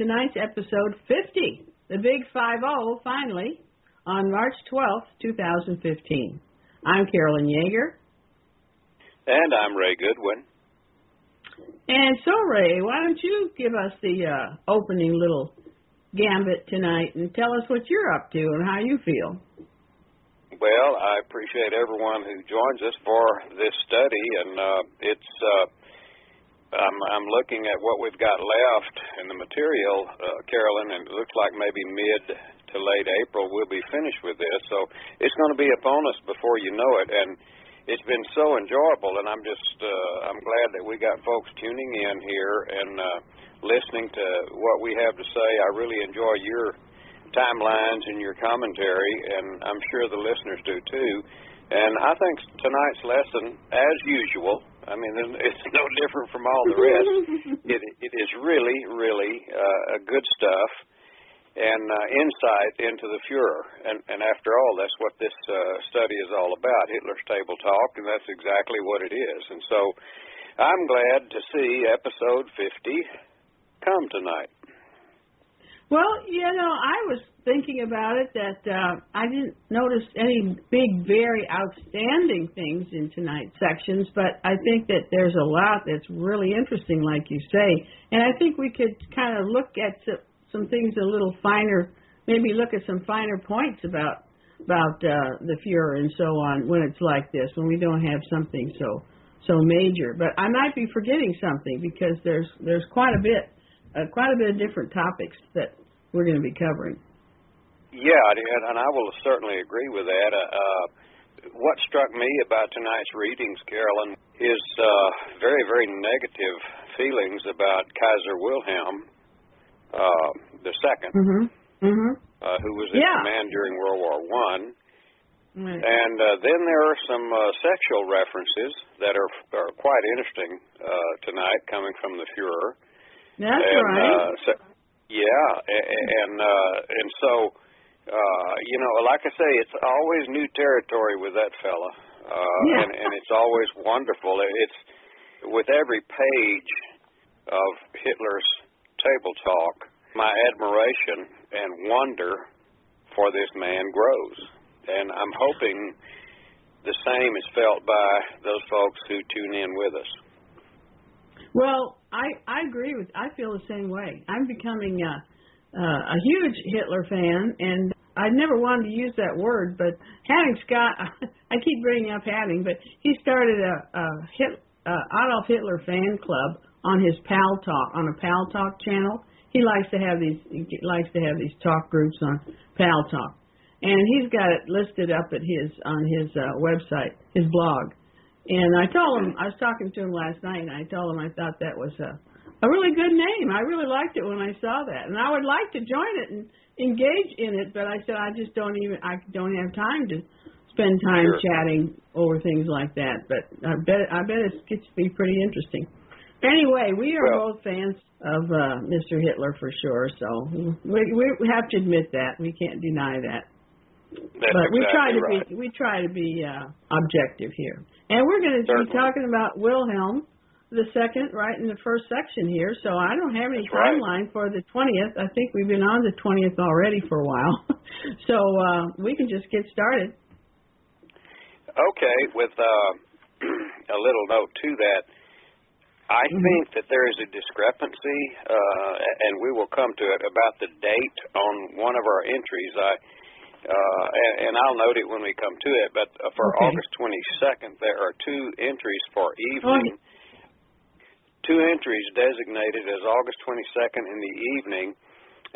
tonight's episode 50, the Big 5 finally, on March 12th, 2015. I'm Carolyn Yeager. And I'm Ray Goodwin. And so, Ray, why don't you give us the uh, opening little gambit tonight and tell us what you're up to and how you feel? Well, I appreciate everyone who joins us for this study, and uh, it's uh, I'm, I'm looking at what we've got left in the material, uh, Carolyn, and it looks like maybe mid to late April we'll be finished with this. So it's going to be upon us before you know it, and it's been so enjoyable. And I'm just uh, I'm glad that we got folks tuning in here and uh, listening to what we have to say. I really enjoy your timelines and your commentary, and I'm sure the listeners do too. And I think tonight's lesson, as usual, I mean, it's no different from all the rest. it, it is really, really uh, good stuff and uh, insight into the Fuhrer. And, and after all, that's what this uh, study is all about Hitler's Table Talk, and that's exactly what it is. And so I'm glad to see episode 50 come tonight. Well, you know, I was thinking about it that uh, I didn't notice any big, very outstanding things in tonight's sections, but I think that there's a lot that's really interesting, like you say. And I think we could kind of look at some things a little finer, maybe look at some finer points about about uh, the Fuhrer and so on when it's like this, when we don't have something so so major. But I might be forgetting something because there's there's quite a bit uh, quite a bit of different topics that we're going to be covering. Yeah, and I will certainly agree with that. Uh, uh, what struck me about tonight's readings, Carolyn, is uh, very, very negative feelings about Kaiser Wilhelm uh, the 2nd mm-hmm. mm-hmm. uh, who was in yeah. command during World War One. Right. And uh, then there are some uh, sexual references that are, are quite interesting uh, tonight, coming from the Fuhrer. That's and, right. Uh, yeah, and uh, and so uh, you know, like I say, it's always new territory with that fella, uh, yeah. and and it's always wonderful. It's with every page of Hitler's table talk, my admiration and wonder for this man grows, and I'm hoping the same is felt by those folks who tune in with us. Well, I I agree with. I feel the same way. I'm becoming a a huge Hitler fan, and I never wanted to use that word, but Hadding Scott, I keep bringing up Hadding, but he started a, a Hit, uh, Adolf Hitler fan club on his Pal Talk on a Pal Talk channel. He likes to have these he likes to have these talk groups on Pal Talk, and he's got it listed up at his on his uh, website, his blog. And I told him, I was talking to him last night, and I told him I thought that was a, a really good name. I really liked it when I saw that, and I would like to join it and engage in it. But I said I just don't even, I don't have time to spend time sure. chatting over things like that. But I bet, I bet it gets to be pretty interesting. Anyway, we are well, both fans of uh, Mr. Hitler for sure. So we we have to admit that we can't deny that. That's but exactly we try to right. be we try to be uh, objective here, and we're going to be talking about Wilhelm the second right in the first section here. So I don't have any That's right. timeline for the twentieth. I think we've been on the twentieth already for a while, so uh, we can just get started. Okay, with uh, a little note to that, I Mhm. think that there is a discrepancy, uh, and we will come to it about the date on one of our entries. I uh, and, and I'll note it when we come to it. But uh, for Okay. August 22nd, there are two entries for evening. Two entries designated as August 22nd in the evening,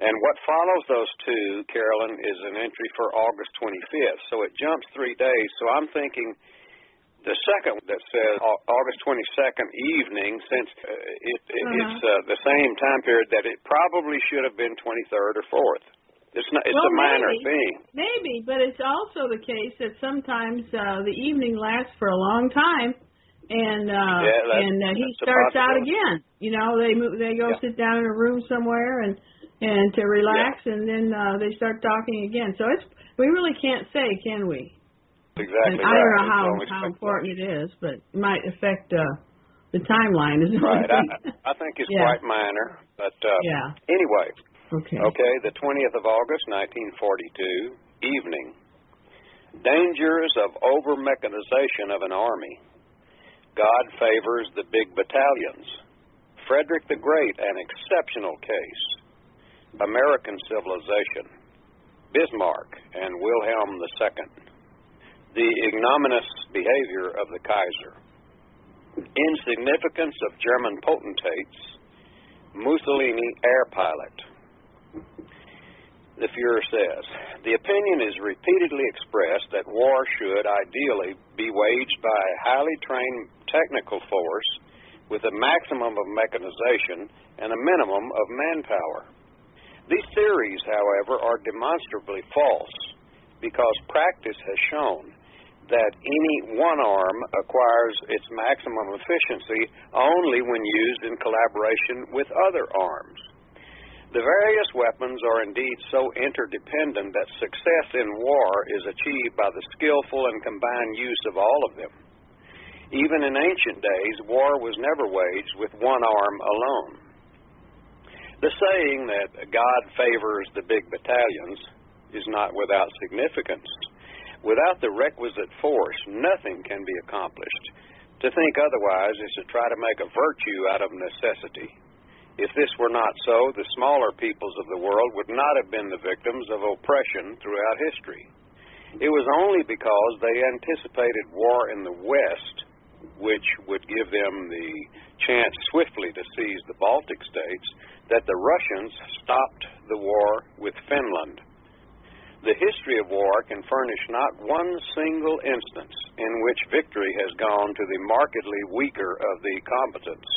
and what follows those two, Carolyn, is an entry for August 25th. So it jumps three days. So I'm thinking the second that says August 22nd evening, since uh, it, it, Uh-huh. it's uh, the same time period, that it probably should have been 23rd or 4th. It's not. It's Well, a minor maybe. thing. Maybe, but it's also the case that sometimes uh, the evening lasts for a long time, and uh, Yeah, and uh, he starts out again. You know, they move, they go Yeah. sit down in a room somewhere and and to relax, and then uh, they start talking again. So it's we really can't say, can we? Exactly And I don't know how how important it is, but it might affect uh, the timeline is right. I, I think it's yeah. quite minor, but uh, yeah. Anyway. Okay. Okay. The 20th of August, 1942, evening. Dangers of over mechanization of an army. God favors the big battalions. Frederick the Great, an exceptional case. American civilization. Bismarck and Wilhelm II. The ignominious behavior of the Kaiser insignificance of German potentates, Mussolini air pilot. The Fuhrer says, the opinion is repeatedly expressed that war should ideally be waged by a highly trained technical force with a maximum of mechanization and a minimum of manpower. These theories, however, are demonstrably false because practice has shown that any one arm acquires its maximum efficiency only when used in collaboration with other arms. The various weapons are indeed so interdependent that success in war is achieved by the skillful and combined use of all of them. Even in ancient days, war was never waged with one arm alone. The saying that God favors the big battalions is not without significance. Without the requisite force, nothing can be accomplished. To think otherwise is to try to make a virtue out of necessity. If this were not so, the smaller peoples of the world would not have been the victims of oppression throughout history. It was only because they anticipated war in the West, which would give them the chance swiftly to seize the Baltic states, that the Russians stopped the war with Finland. The history of war can furnish not one single instance in which victory has gone to the markedly weaker of the combatants.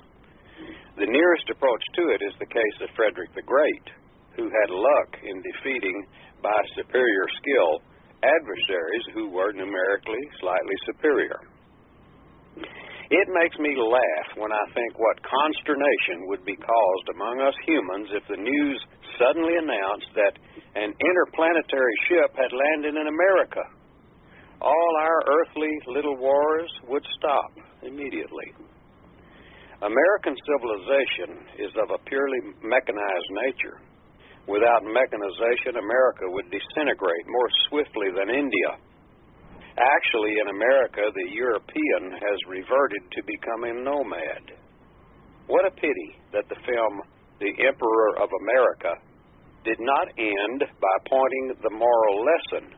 The nearest approach to it is the case of Frederick the Great, who had luck in defeating by superior skill adversaries who were numerically slightly superior. It makes me laugh when I think what consternation would be caused among us humans if the news suddenly announced that an interplanetary ship had landed in America. All our earthly little wars would stop immediately. American civilization is of a purely mechanized nature. Without mechanization, America would disintegrate more swiftly than India. Actually, in America, the European has reverted to becoming nomad. What a pity that the film The Emperor of America did not end by pointing the moral lesson.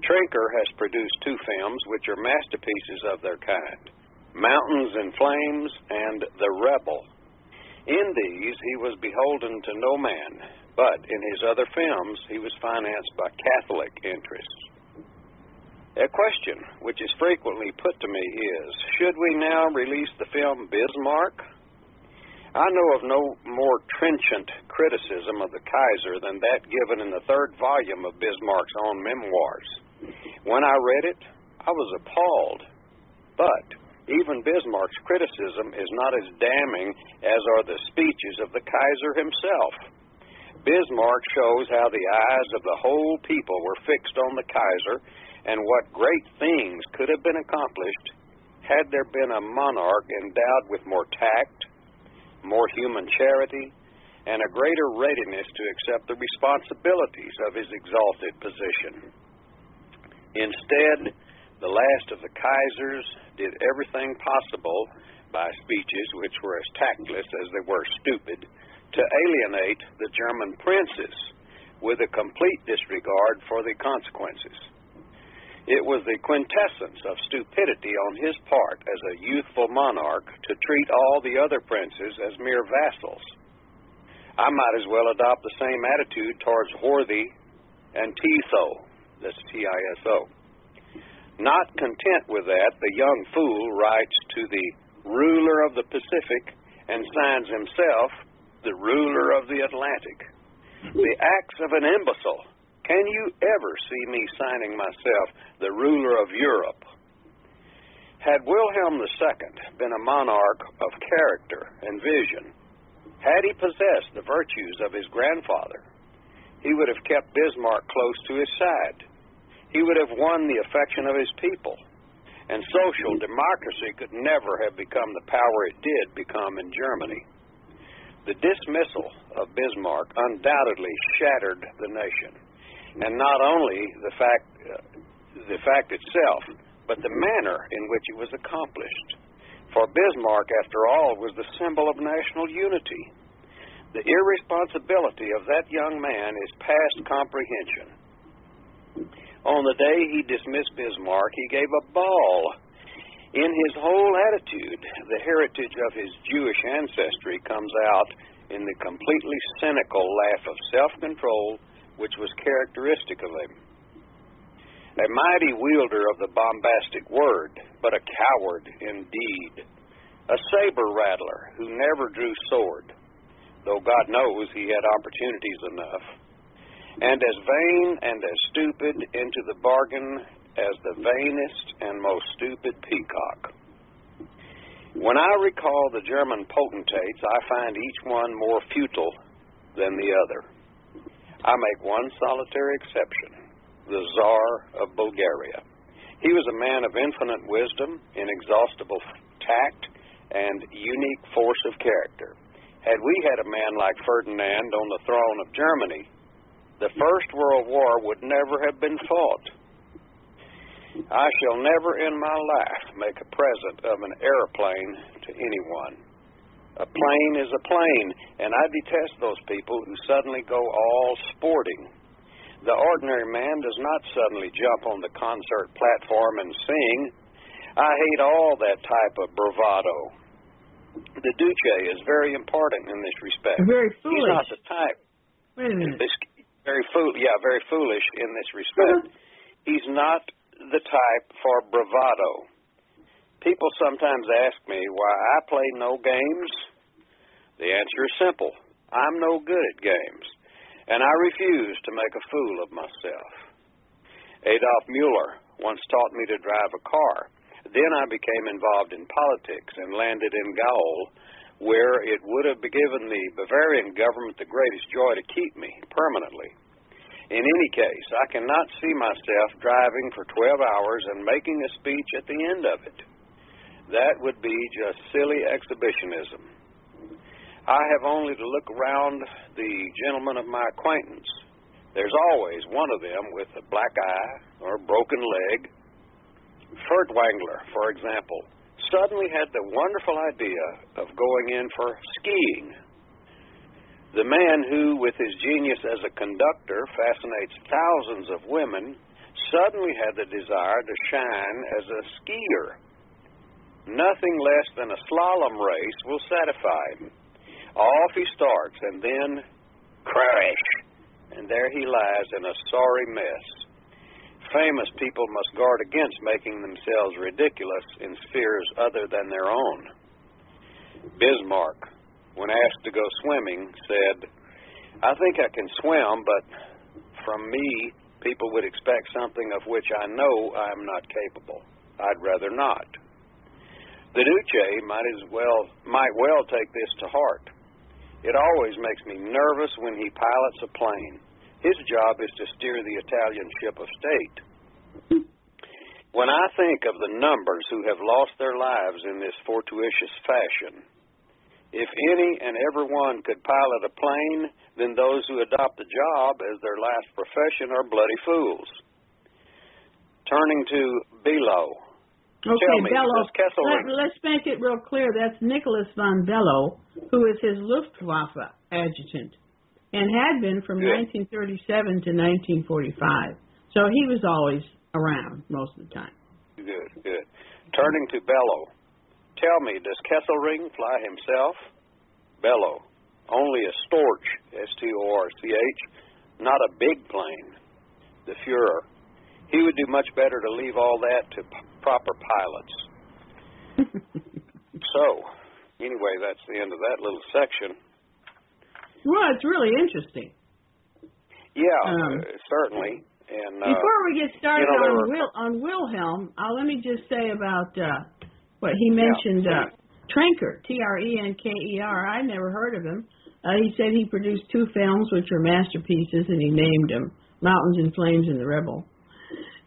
Trenker has produced two films which are masterpieces of their kind Mountains in Flames and The Rebel. In these, he was beholden to no man, but in his other films, he was financed by Catholic interests. A question which is frequently put to me is Should we now release the film Bismarck? I know of no more trenchant criticism of the Kaiser than that given in the third volume of Bismarck's own memoirs. When I read it, I was appalled. But even Bismarck's criticism is not as damning as are the speeches of the Kaiser himself. Bismarck shows how the eyes of the whole people were fixed on the Kaiser and what great things could have been accomplished had there been a monarch endowed with more tact, more human charity, and a greater readiness to accept the responsibilities of his exalted position. Instead, the last of the Kaisers did everything possible by speeches which were as tactless as they were stupid to alienate the German princes with a complete disregard for the consequences. It was the quintessence of stupidity on his part as a youthful monarch to treat all the other princes as mere vassals. I might as well adopt the same attitude towards Horthy and Tiso, that's T-I-S-O. Not content with that, the young fool writes to the ruler of the Pacific and signs himself the ruler of the Atlantic. The acts of an imbecile can you ever see me signing myself the ruler of Europe? Had Wilhelm II been a monarch of character and vision, had he possessed the virtues of his grandfather, he would have kept Bismarck close to his side. He would have won the affection of his people. and social democracy could never have become the power it did become in Germany. The dismissal of Bismarck undoubtedly shattered the nation, and not only the fact uh, the fact itself, but the manner in which it was accomplished. For Bismarck, after all, was the symbol of national unity. The irresponsibility of that young man is past comprehension. On the day he dismissed Bismarck, he gave a ball. In his whole attitude, the heritage of his Jewish ancestry comes out in the completely cynical laugh of self control which was characteristic of him. A mighty wielder of the bombastic word, but a coward indeed. A saber rattler who never drew sword, though God knows he had opportunities enough and as vain and as stupid into the bargain as the vainest and most stupid peacock. When I recall the German potentates, I find each one more futile than the other. I make one solitary exception the Tsar of Bulgaria. He was a man of infinite wisdom, inexhaustible tact, and unique force of character. Had we had a man like Ferdinand on the throne of Germany, the First World War would never have been fought. I shall never in my life make a present of an airplane to anyone. A plane is a plane, and I detest those people who suddenly go all sporting. The ordinary man does not suddenly jump on the concert platform and sing. I hate all that type of bravado. The Duce is very important in this respect. Very foolish. He's not the type. Wait a minute very fool yeah very foolish in this respect. Mm-hmm. He's not the type for bravado. People sometimes ask me why i play no games. The answer is simple. I'm no good at games and i refuse to make a fool of myself. Adolf mueller once taught me to drive a car. Then i became involved in politics and landed in gaul where it would have given the Bavarian government the greatest joy to keep me permanently. In any case, I cannot see myself driving for 12 hours and making a speech at the end of it. That would be just silly exhibitionism. I have only to look around the gentlemen of my acquaintance. There's always one of them with a black eye or a broken leg. Furtwängler, for example, suddenly had the wonderful idea of going in for skiing. The man who, with his genius as a conductor, fascinates thousands of women, suddenly had the desire to shine as a skier. Nothing less than a slalom race will satisfy him. Off he starts, and then crash, and there he lies in a sorry mess. Famous people must guard against making themselves ridiculous in spheres other than their own. Bismarck, when asked to go swimming, said, I think I can swim, but from me, people would expect something of which I know I am not capable. I'd rather not. The Duce might as well might well take this to heart. It always makes me nervous when he pilots a plane. His job is to steer the Italian ship of state. When I think of the numbers who have lost their lives in this fortuitous fashion, if any and every one could pilot a plane, then those who adopt the job as their last profession are bloody fools. Turning to Below. Okay, me, Bellow. Kesselring... Let, us make it real clear. That's Nicholas von Below, who is his Luftwaffe adjutant, and had been from Good. 1937 to 1945. So he was always around most of the time. Good, good. Turning to Below. Tell me, does Kesselring fly himself? Below. Only a Storch, S-T-O-R-C-H, not a big plane. The Fuhrer. He would do much better to leave all that to p- proper pilots. so, anyway, that's the end of that little section. Well, it's really interesting. Yeah, Um, uh, certainly. And uh, Before we get started you know, on were- Wil on Wilhelm, uh, let me just say about uh, what he mentioned. Yeah, uh, Trenker, T R E N K E R. I never heard of him. Uh, he said he produced two films which are masterpieces, and he named them Mountains in Flames and The Rebel.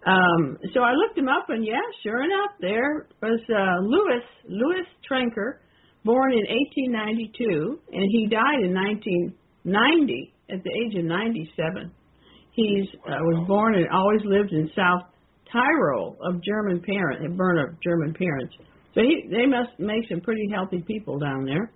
Um, so I looked him up, and yeah, sure enough, there was uh, Louis Louis Trenker, born in 1892, and he died in 1990 at the age of 97. He's uh, was born and always lived in South Tyrol of German parent, born of German parents. So he, they must make some pretty healthy people down there.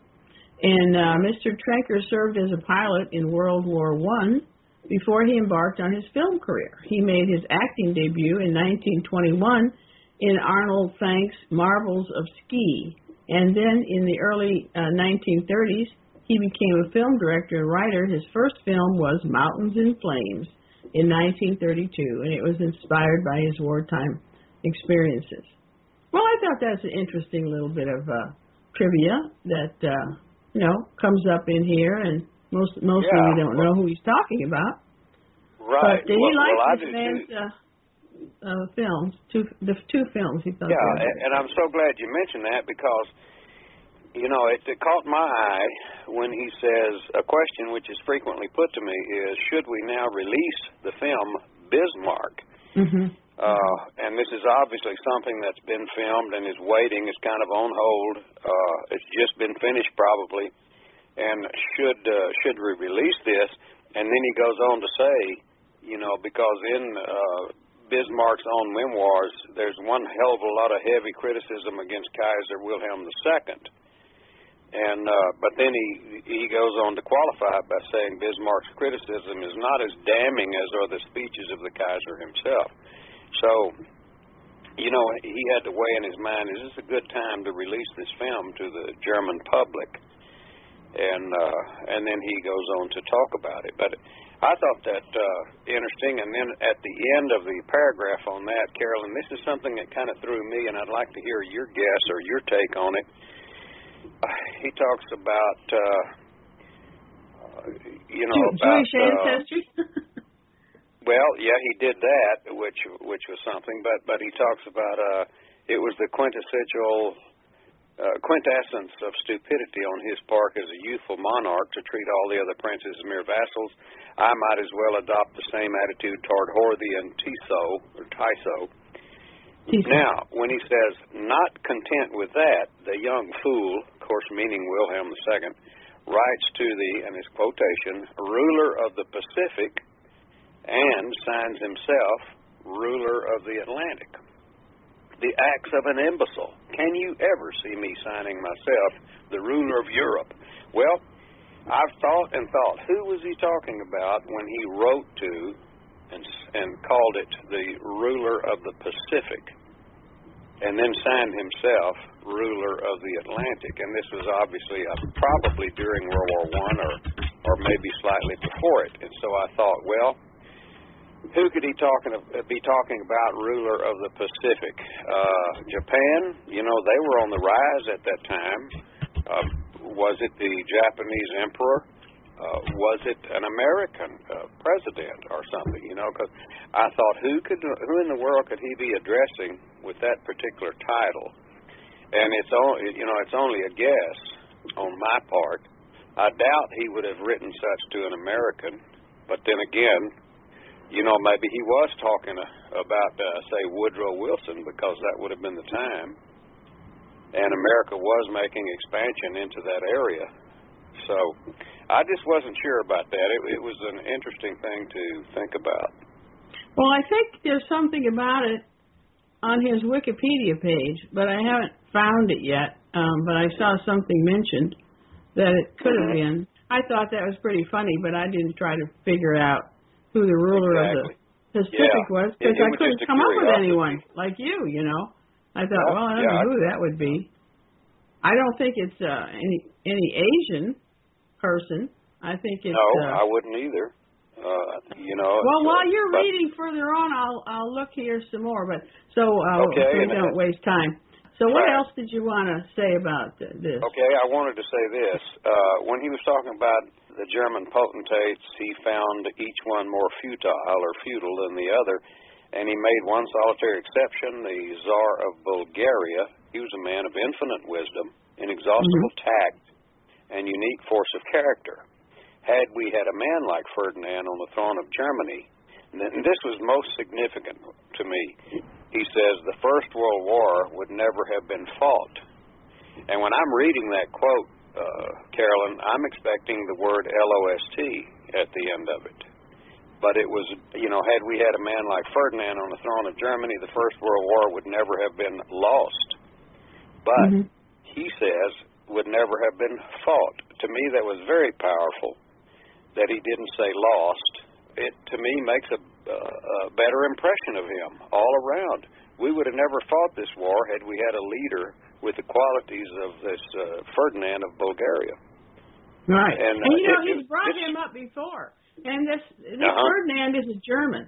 And uh, Mr. Trenker served as a pilot in World War One before he embarked on his film career. He made his acting debut in 1921 in Arnold Fanck's Marvels of Ski, and then in the early uh, 1930s he became a film director and writer. His first film was Mountains in Flames in 1932, and it was inspired by his wartime experiences. Well, I thought that's an interesting little bit of uh, trivia that uh, you know comes up in here, and most mostly Yeah. we don't know who he's talking about. Right. But did well, he like well, this man's too. uh, uh, films? Two the two films he thought. Yeah, and, and I'm so glad you mentioned that because you know it, it caught my eye when he says a question which is frequently put to me is should we now release the film Bismarck? Mhm. Uh, and this is obviously something that's been filmed and is waiting. It's kind of on hold. Uh, it's just been finished probably. And should uh, should we release this? And then he goes on to say, you know, because in uh, Bismarck's own memoirs, there's one hell of a lot of heavy criticism against Kaiser Wilhelm II. And uh, but then he he goes on to qualify by saying Bismarck's criticism is not as damning as are the speeches of the Kaiser himself. So, you know, he had to weigh in his mind: is this a good time to release this film to the German public? And uh, and then he goes on to talk about it. But I thought that uh, interesting. And then at the end of the paragraph on that, Carolyn, this is something that kind of threw me, and I'd like to hear your guess or your take on it. Uh, he talks about, uh, uh, you know, Jew- about Jewish uh, ancestry. well, yeah, he did that, which which was something. But but he talks about uh, it was the quintessential uh, quintessence of stupidity on his part as a youthful monarch to treat all the other princes as mere vassals. I might as well adopt the same attitude toward Horthy and Tiso or Tiso. He's- Now, when he says not content with that, the young fool, of course, meaning Wilhelm II, writes to the, and his quotation, ruler of the Pacific, and signs himself ruler of the Atlantic. The acts of an imbecile. Can you ever see me signing myself the ruler of Europe? Well, I've thought and thought, who was he talking about when he wrote to and, and called it the ruler of the Pacific, and then signed himself ruler of the Atlantic. And this was obviously uh, probably during World War One or or maybe slightly before it. And so I thought, well, who could he talking be talking about ruler of the Pacific? Uh, Japan, you know, they were on the rise at that time. Uh, was it the Japanese emperor? Uh, was it an American uh, president or something? You know, because I thought, who could, who in the world could he be addressing with that particular title? And it's only, you know, it's only a guess on my part. I doubt he would have written such to an American. But then again, you know, maybe he was talking uh, about, uh, say, Woodrow Wilson because that would have been the time. And America was making expansion into that area. So I just wasn't sure about that. It, it was an interesting thing to think about. Well, I think there's something about it on his Wikipedia page, but I haven't found it yet. Um, but I saw something mentioned that it could have Mhm. been. I thought that was pretty funny, but I didn't try to figure out who the ruler Exactly. of the Pacific Yeah. was because I couldn't come up with anyone like you. You know, I thought, Yeah, well, I don't yeah, know who that would be. I don't think it's uh, any any Asian person. I think it's. no, uh, I wouldn't either. Uh, you know. well, while you're but- reading further on, I'll I'll look here some more. But so uh, Okay, so we don't waste time. So what Right. else did you want to say about th- this? Okay, I wanted to say this. Uh, when he was talking about the German potentates, he found each one more futile or futile than the other, and he made one solitary exception, the Tsar of Bulgaria. He was a man of infinite wisdom, inexhaustible tact, and unique force of character. Had we had a man like Ferdinand on the throne of Germany, and this was most significant to me. He says the First World War would never have been fought. And when I'm reading that quote, uh, Carolyn, I'm expecting the word LOST at the end of it. But it was, you know, had we had a man like Ferdinand on the throne of Germany, the First World War would never have been lost. But Mhm. he says would never have been fought. To me, that was very powerful that he didn't say lost. It to me makes a, uh, a better impression of him all around. We would have never fought this war had we had a leader with the qualities of this uh, Ferdinand of Bulgaria. Right. And, And, uh, you know, it- he's brought him up before. And this, this Uh-huh. Ferdinand is a German.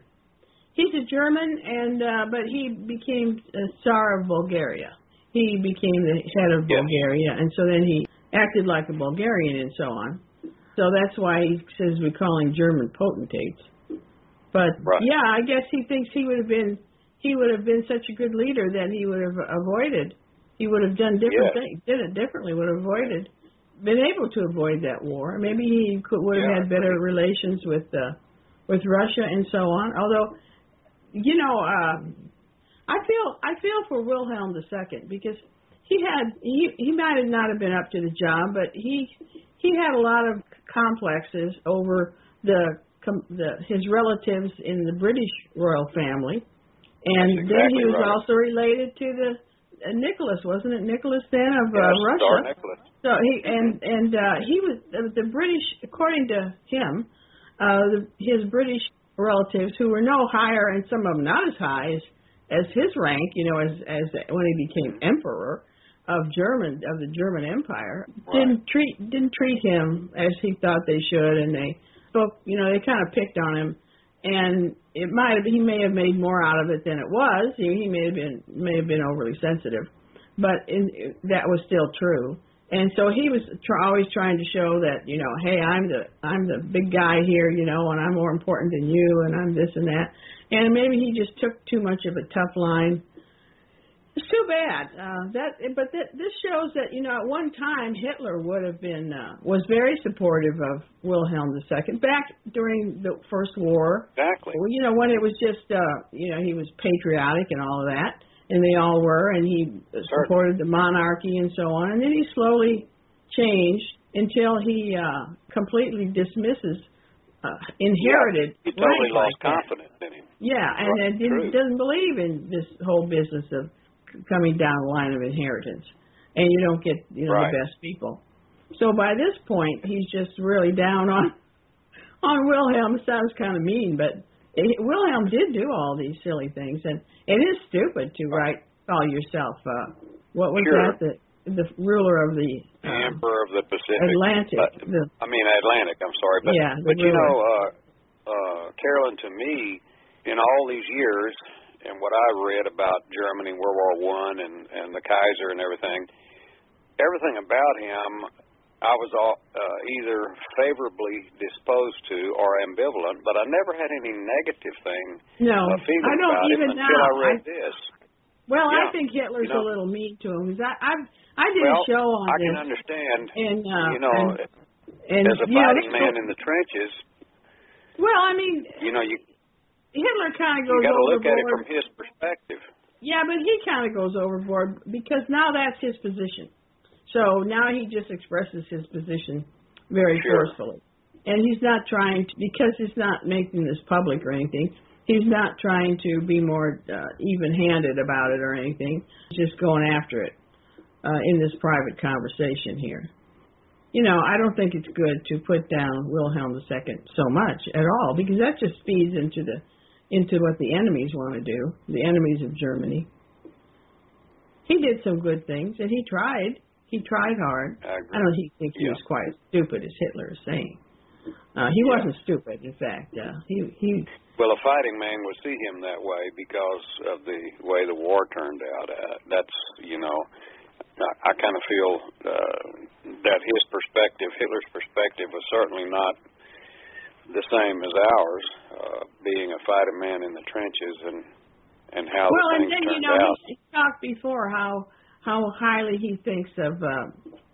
He's a German, and uh, but he became a Tsar of Bulgaria. He became the head of Yes. Bulgaria, and so then he acted like a Bulgarian and so on. So that's why he says we're calling German potentates. But Right. yeah, I guess he thinks he would have been he would have been such a good leader that he would have avoided. He would have done different things, did it differently, would have avoided, been able to avoid that war. Maybe he could would have Yeah, had better relations with uh, with Russia and so on. Although, you know, uh, I feel I feel for Wilhelm II because he had he he might have not have been up to the job, but he he had a lot of complexes over the the his relatives in the British royal family, and That's then exactly he was right. also related to the Nicholas, wasn't it Nicholas then of uh, Yes, Russia? Tsar Nicholas. So he and and uh, he was uh, the British, according to him, uh, the, his British relatives who were no higher and some of them not as high as as his rank, you know, as as when he became emperor of German of the German Empire, Right. didn't treat didn't treat him as he thought they should, and they spoke, you know, they kind of picked on him, and it might have he may have made more out of it than it was. He, he may have been may have been overly sensitive, but in, that was still true. And so he was tr- always trying to show that you know, hey, I'm the I'm the big guy here, you know, and I'm more important than you, and I'm this and that. And maybe he just took too much of a tough line. It's too bad. Uh, that, but th- this shows that you know, at one time Hitler would have been uh, was very supportive of Wilhelm II back during the First War. Exactly. Well, you know, when it was just, uh, you know, he was patriotic and all of that, and they all were, and he supported the monarchy and so on, and then he slowly changed until he uh, completely dismisses uh, inherited He totally lost like that. confidence in him. Yeah, and Right, doesn't believe in this whole business of coming down the line of inheritance, and you don't get, you know, Right. the best people. So by this point, he's just really down on on Wilhelm. It sounds kind of mean, but it, Wilhelm did do all these silly things, and it is stupid to write call yourself uh, what was Sure. that the the ruler of the The uh, Emperor of the Pacific. Atlantic. But, the, I mean Atlantic. I'm sorry, but Yeah, but you know, uh, uh, Carolyn, to me, in all these years, and what I read about Germany, World War One, and and the Kaiser and everything, everything about him, I was all, uh, either favorably disposed to or ambivalent, but I never had any negative thing no, uh, I don't even him until now. I read I, this. well, I think Hitler's know. a little mean to him. I I I did well, a show on I this. can understand. and uh, you know, and, and as a you know, fighting man in the trenches, well, I mean, you know, you Hitler kind of you goes got to overboard. look at it from his perspective. Yeah, but he kind of goes overboard because now that's his position. So now he just expresses his position very Sure. forcefully. And he's not trying to, because he's not making this public or anything, he's not trying to be more uh, even handed about it or anything. He's just going after it uh, in this private conversation here. You know, I don't think it's good to put down Wilhelm II so much at all because that just feeds into the into what the enemies want to do, the enemies of Germany. He did some good things, and he tried. He tried hard. I. I don't think he Yeah. was quite as stupid as Hitler is saying. Uh, he Yeah. wasn't stupid, in fact. Uh, he he. Well, a fighting man would see him that way because of the way the war turned out. Uh, that's you know, I, I kind of feel uh, that his perspective, Hitler's perspective, was certainly not the same as ours. Uh, being a fighting man in the trenches and and how well, the and things then you know out. he, he talked before how how highly he thinks of uh,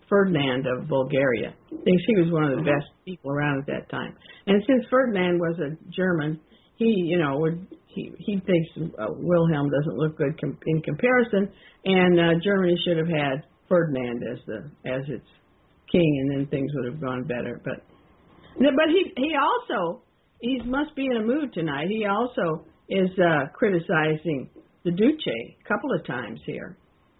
Ferdinand of Bulgaria. Thinks he was one of the best people around at that time. And since Ferdinand was a German, he, you know, would he he thinks uh, Wilhelm doesn't look good com- in comparison, and uh, Germany should have had Ferdinand as the as its king, and then things would have gone better. But but he he also he must be in a mood tonight. He also is uh, criticizing the Duce a couple of times here.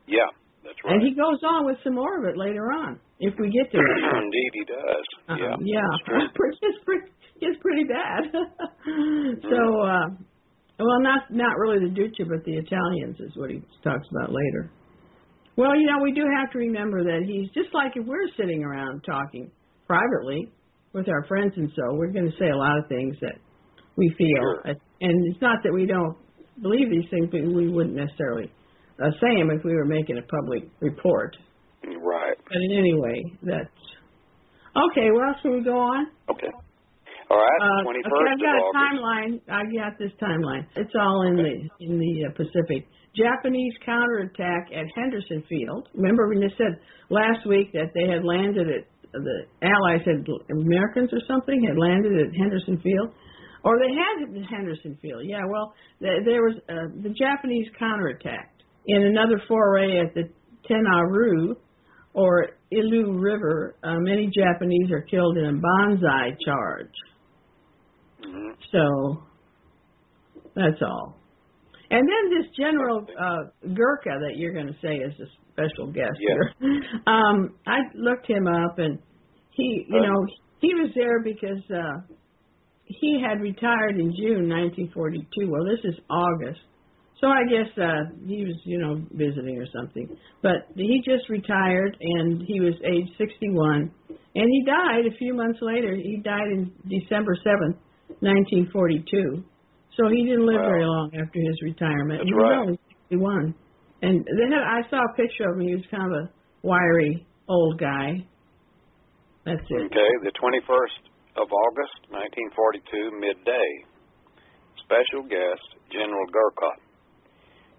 Yeah, that's right. And he goes on with some more of it later on, if we get to it. Indeed, he does. Uh, yeah, yeah, it's pretty, it's pretty bad. so, uh, well, not not really the Duce, but the Italians is what he talks about later. Well, you know, we do have to remember that he's just like if we're sitting around talking privately with our friends and so, we're going to say a lot of things that we feel. Sure. And it's not that we don't believe these things, but we wouldn't necessarily uh, say them if we were making a public report. Right. But in any way, that's okay. Well, shall we go on? Okay. All right. Uh, okay, I've got a August. timeline. I got this timeline. It's all in the in the uh, Pacific. Japanese counterattack at Henderson Field. Remember when they said last week that they had landed at the Allies had Americans or something had landed at Henderson Field, or they had Henderson Field. Yeah, well, there, there was uh, the Japanese counterattacked in another foray at the Tenaru or Ilu River. Uh, many Japanese are killed in a banzai charge. Mhm. So that's all. And then this General uh, Gurkha that you're going to say is a special guest Yes. here. Um, I looked him up, and he, you Uh. know, he was there because uh, he had retired in June 1942. Well, this is August, so I guess uh, he was, you know, visiting or something. But he just retired, and he was age 61, and he died a few months later. He died in December 7th, 1942. So he didn't live Wow. very long after his retirement. That's he was right. only 61. And had, I saw a picture of him. He was kind of a wiry old guy. That's it. Okay, the 21st of August, 1942, midday. Special guest, General Gurkha.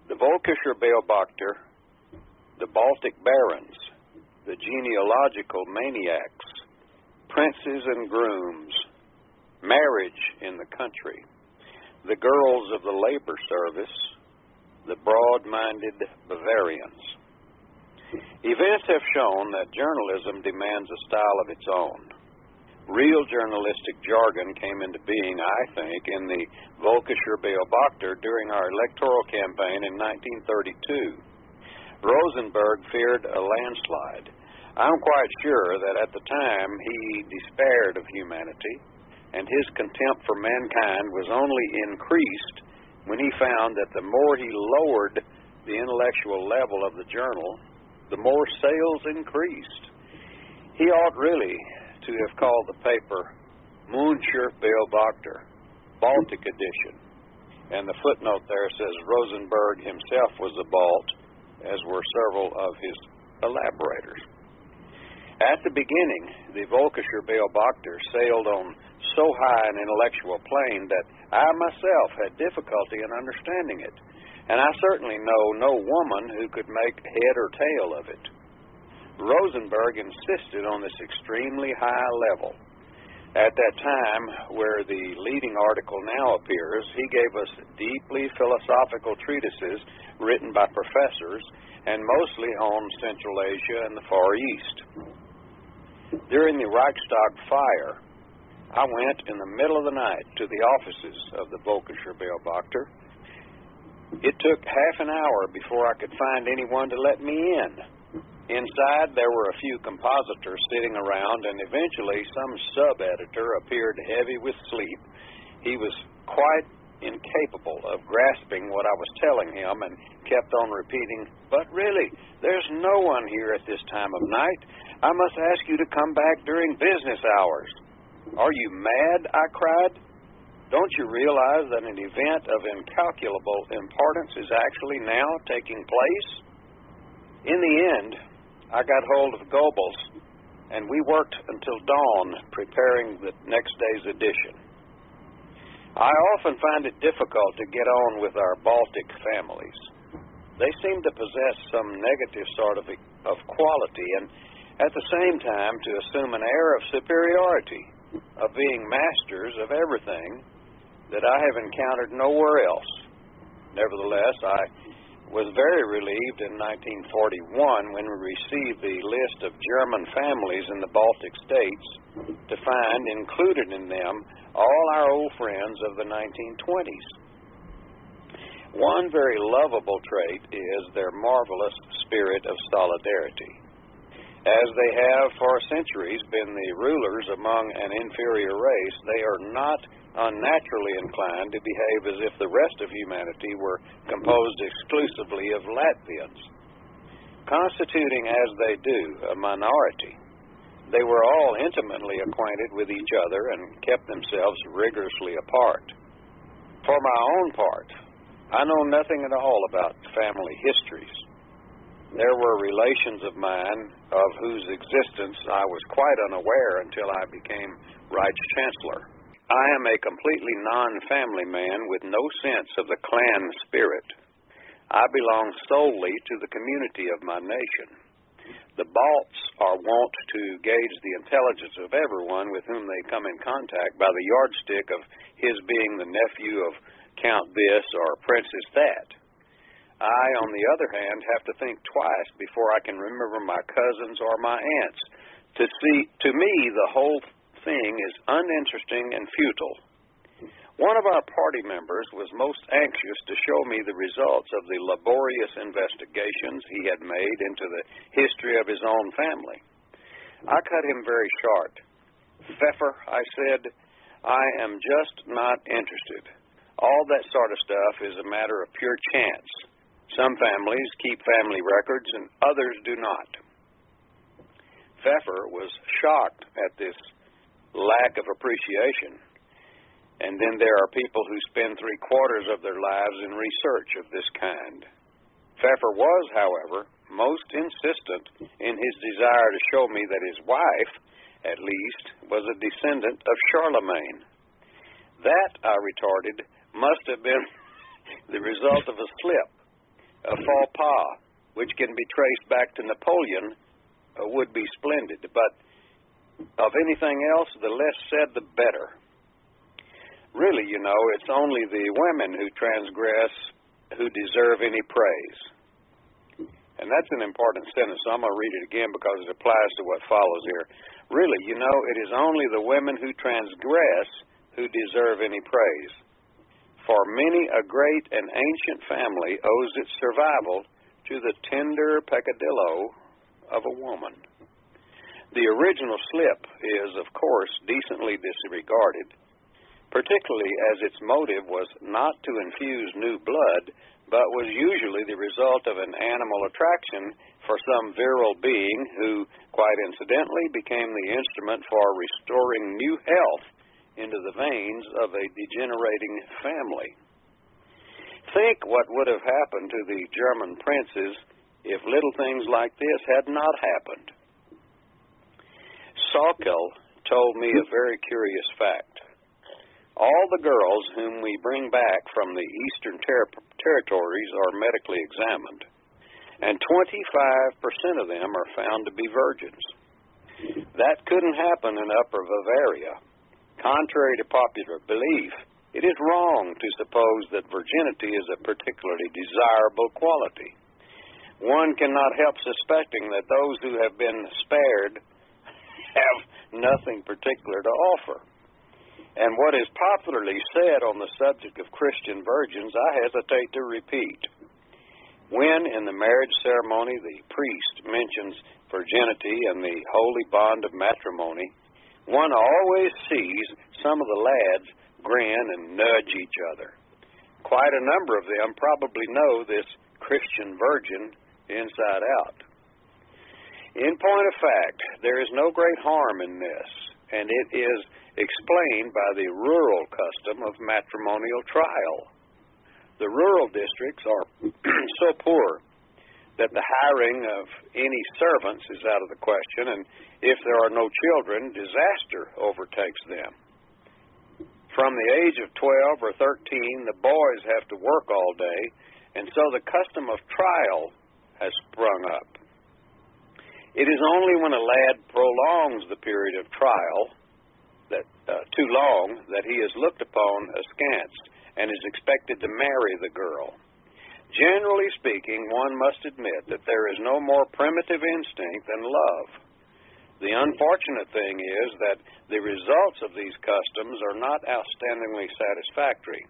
The Volkischer Beobachter, the Baltic Barons, the genealogical maniacs, princes and grooms, marriage in the country, the girls of the labor service, the broad-minded Bavarians. Events have shown that journalism demands a style of its own. Real journalistic jargon came into being, I think, in the Volkischer Beobachter during our electoral campaign in 1932. Rosenberg feared a landslide. I'm quite sure that at the time he despaired of humanity, and his contempt for mankind was only increased when he found that the more he lowered the intellectual level of the journal, the more sales increased. He ought really to have called the paper Muncher Beobachter, Baltic edition. And the footnote there says Rosenberg himself was a Balt, as were several of his collaborators. At the beginning, the Volkischer Beobachter sailed on so high an intellectual plane that I myself had difficulty in understanding it, and I certainly know no woman who could make head or tail of it. Rosenberg insisted on this extremely high level. At that time, where the leading article now appears, he gave us deeply philosophical treatises written by professors and mostly on Central Asia and the Far East. During the Reichstag fire, I went in the middle of the night to the offices of the Volkischer Beobachter. It took half an hour before I could find anyone to let me in. Inside, there were a few compositors sitting around, and eventually some sub editor appeared heavy with sleep. He was quite incapable of grasping what I was telling him and kept on repeating, But really, there's no one here at this time of night. I must ask you to come back during business hours. Are you mad? I cried. Don't you realize that an event of incalculable importance is actually now taking place? In the end, I got hold of Goebbels, and we worked until dawn preparing the next day's edition. I often find it difficult to get on with our Baltic families. They seem to possess some negative sort of, of quality, and at the same time to assume an air of superiority, of being masters of everything that I have encountered nowhere else. Nevertheless, I was very relieved in 1941 when we received the list of German families in the Baltic states to find included in them all our old friends of the 1920s. One very lovable trait is their marvelous spirit of solidarity. As they have for centuries been the rulers among an inferior race, they are not unnaturally inclined to behave as if the rest of humanity were composed exclusively of Latvians. Constituting, as they do, a minority, they were all intimately acquainted with each other and kept themselves rigorously apart. For my own part, I know nothing at all about family histories. There were relations of mine of whose existence I was quite unaware until I became Reich Chancellor. I am a completely non-family man with no sense of the clan spirit. I belong solely to the community of my nation. The Balts are wont to gauge the intelligence of everyone with whom they come in contact by the yardstick of his being the nephew of Count this or Princess that. I, on the other hand, have to think twice before I can remember my cousins or my aunts. To see, to me, the whole thing is uninteresting and futile. One of our party members was most anxious to show me the results of the laborious investigations he had made into the history of his own family. I cut him very short. Pfeffer, I said, I am just not interested. All that sort of stuff is a matter of pure chance. Some families keep family records and others do not. Pfeffer was shocked at this lack of appreciation. And then there are people who spend three quarters of their lives in research of this kind. Pfeffer was, however, most insistent in his desire to show me that his wife, at least, was a descendant of Charlemagne. That, I retorted, must have been the result of a slip, a faux pas, which can be traced back to Napoleon, uh, would be splendid. But of anything else, the less said, the better. Really, you know, it's only the women who transgress who deserve any praise. And that's an important sentence, so I'm going to read it again because it applies to what follows here. Really, you know, it is only the women who transgress who deserve any praise. For many a great and ancient family owes its survival to the tender peccadillo of a woman. The original slip is, of course, decently disregarded, particularly as its motive was not to infuse new blood, but was usually the result of an animal attraction for some virile being who, quite incidentally, became the instrument for restoring new health into the veins of a degenerating family. Think what would have happened to the German princes if little things like this had not happened. Sauckel told me a very curious fact. All the girls whom we bring back from the eastern ter- territories are medically examined, and 25% of them are found to be virgins. That couldn't happen in Upper Bavaria. Contrary to popular belief, it is wrong to suppose that virginity is a particularly desirable quality. One cannot help suspecting that those who have been spared have nothing particular to offer. And what is popularly said on the subject of Christian virgins, I hesitate to repeat. When in the marriage ceremony the priest mentions virginity and the holy bond of matrimony, one always sees some of the lads grin and nudge each other. Quite a number of them probably know this Christian virgin inside out. In point of fact, there is no great harm in this, and it is explained by the rural custom of matrimonial trial. The rural districts are so poor that the hiring of any servants is out of the question, and if there are no children, disaster overtakes them. From the age of 12 or 13, the boys have to work all day, and so the custom of trial has sprung up. It is only when a lad prolongs the period of trial that uh, too long that he is looked upon askance and is expected to marry the girl. Generally speaking, one must admit that there is no more primitive instinct than love. The unfortunate thing is that the results of these customs are not outstandingly satisfactory.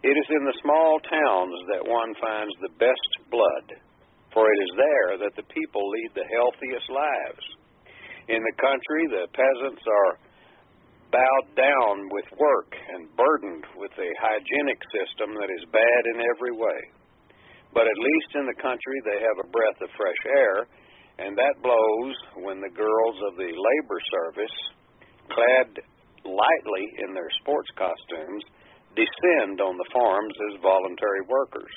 It is in the small towns that one finds the best blood, for it is there that the people lead the healthiest lives. In the country, the peasants are bowed down with work and burdened with a hygienic system that is bad in every way. But at least in the country, they have a breath of fresh air, and that blows when the girls of the labor service, clad lightly in their sports costumes, descend on the farms as voluntary workers.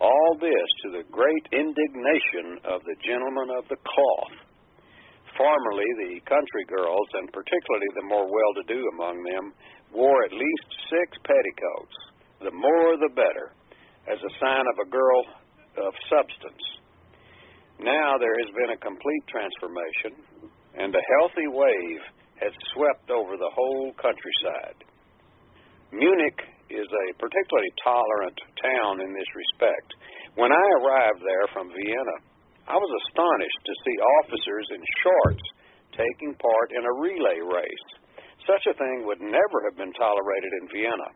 All this to the great indignation of the gentlemen of the cloth. Formerly, the country girls, and particularly the more well to do among them, wore at least six petticoats, the more the better, as a sign of a girl of substance. Now there has been a complete transformation, and a healthy wave has swept over the whole countryside. Munich is a particularly tolerant town in this respect. When I arrived there from Vienna, I was astonished to see officers in shorts taking part in a relay race. Such a thing would never have been tolerated in Vienna.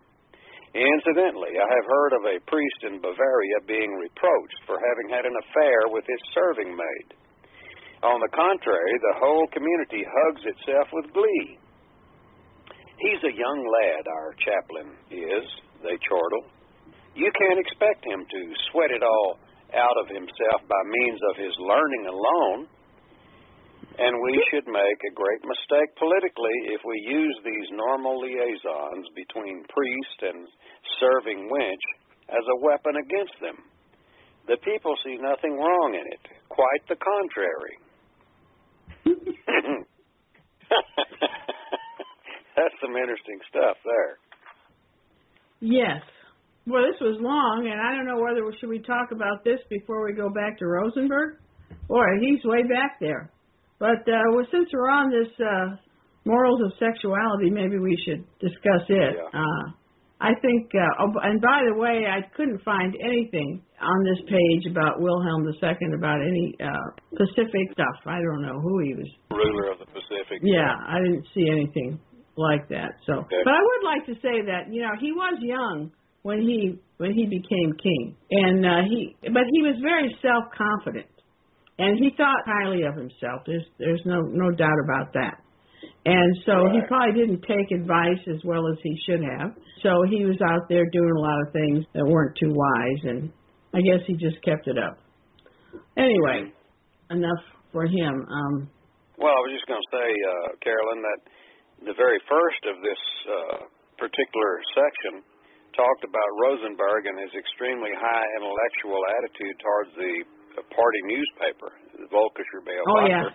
Incidentally, I have heard of a priest in Bavaria being reproached for having had an affair with his serving maid. On the contrary, the whole community hugs itself with glee. He's a young lad, our chaplain is, they chortle. You can't expect him to sweat it all out of himself by means of his learning alone. And we should make a great mistake politically if we use these normal liaisons between priest and serving wench as a weapon against them. The people see nothing wrong in it, quite the contrary. That's some interesting stuff there. Yes. Well, this was long, and I don't know whether we should we talk about this before we go back to Rosenberg. Boy, he's way back there. But uh, well, since we're on this uh, morals of sexuality, maybe we should discuss it. Yeah. Uh, I think, uh, oh, and by the way, I couldn't find anything on this page about Wilhelm II, about any uh, Pacific stuff. I don't know who he was. Ruler of the Pacific. Yeah, I didn't see anything like that. So, Okay. but I would like to say that you know he was young when he when he became king, and uh, he but he was very self confident, and he thought highly of himself. There's there's no no doubt about that. And so he probably didn't take advice as well as he should have. So he was out there doing a lot of things that weren't too wise, and I guess he just kept it up. Anyway, enough for him. Um, Well, I was just going to say, uh, Carolyn, that the very first of this uh, particular section talked about Rosenberg and his extremely high intellectual attitude towards the uh, party newspaper, the Volkischer oh yeah.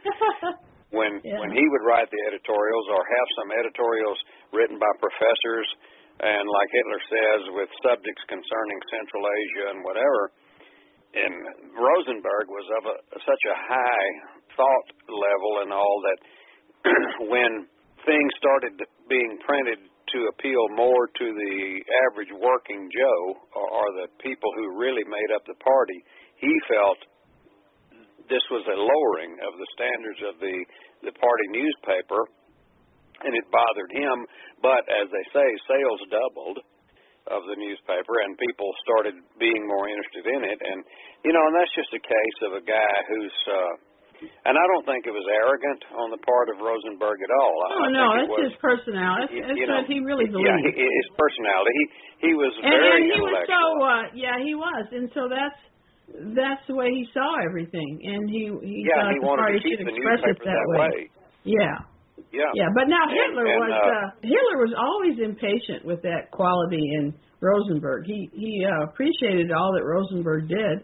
when Yeah. when he would write the editorials or have some editorials written by professors and like Hitler says with subjects concerning Central Asia and whatever and Rosenberg was of a, such a high thought level and all that when things started being printed to appeal more to the average working Joe or, or the people who really made up the party, he felt this was a lowering of the standards of the the party newspaper, and it bothered him. But as they say, sales doubled of the newspaper, and people started being more interested in it. And you know, and that's just a case of a guy who's. uh and I don't think it was arrogant on the part of Rosenberg at all. Oh I no, think it his personality. That's, that's you know, what he really believed. he, his personality. He he was and, very and he was so uh yeah, he was. And so that's that's the way he saw everything. And he he yeah, thought he the party to should express it that, way. Yeah. Yeah. Yeah, but now And- Hitler and, was uh, uh Hitler was always impatient with that quality in Rosenberg. He he uh, appreciated all that Rosenberg did,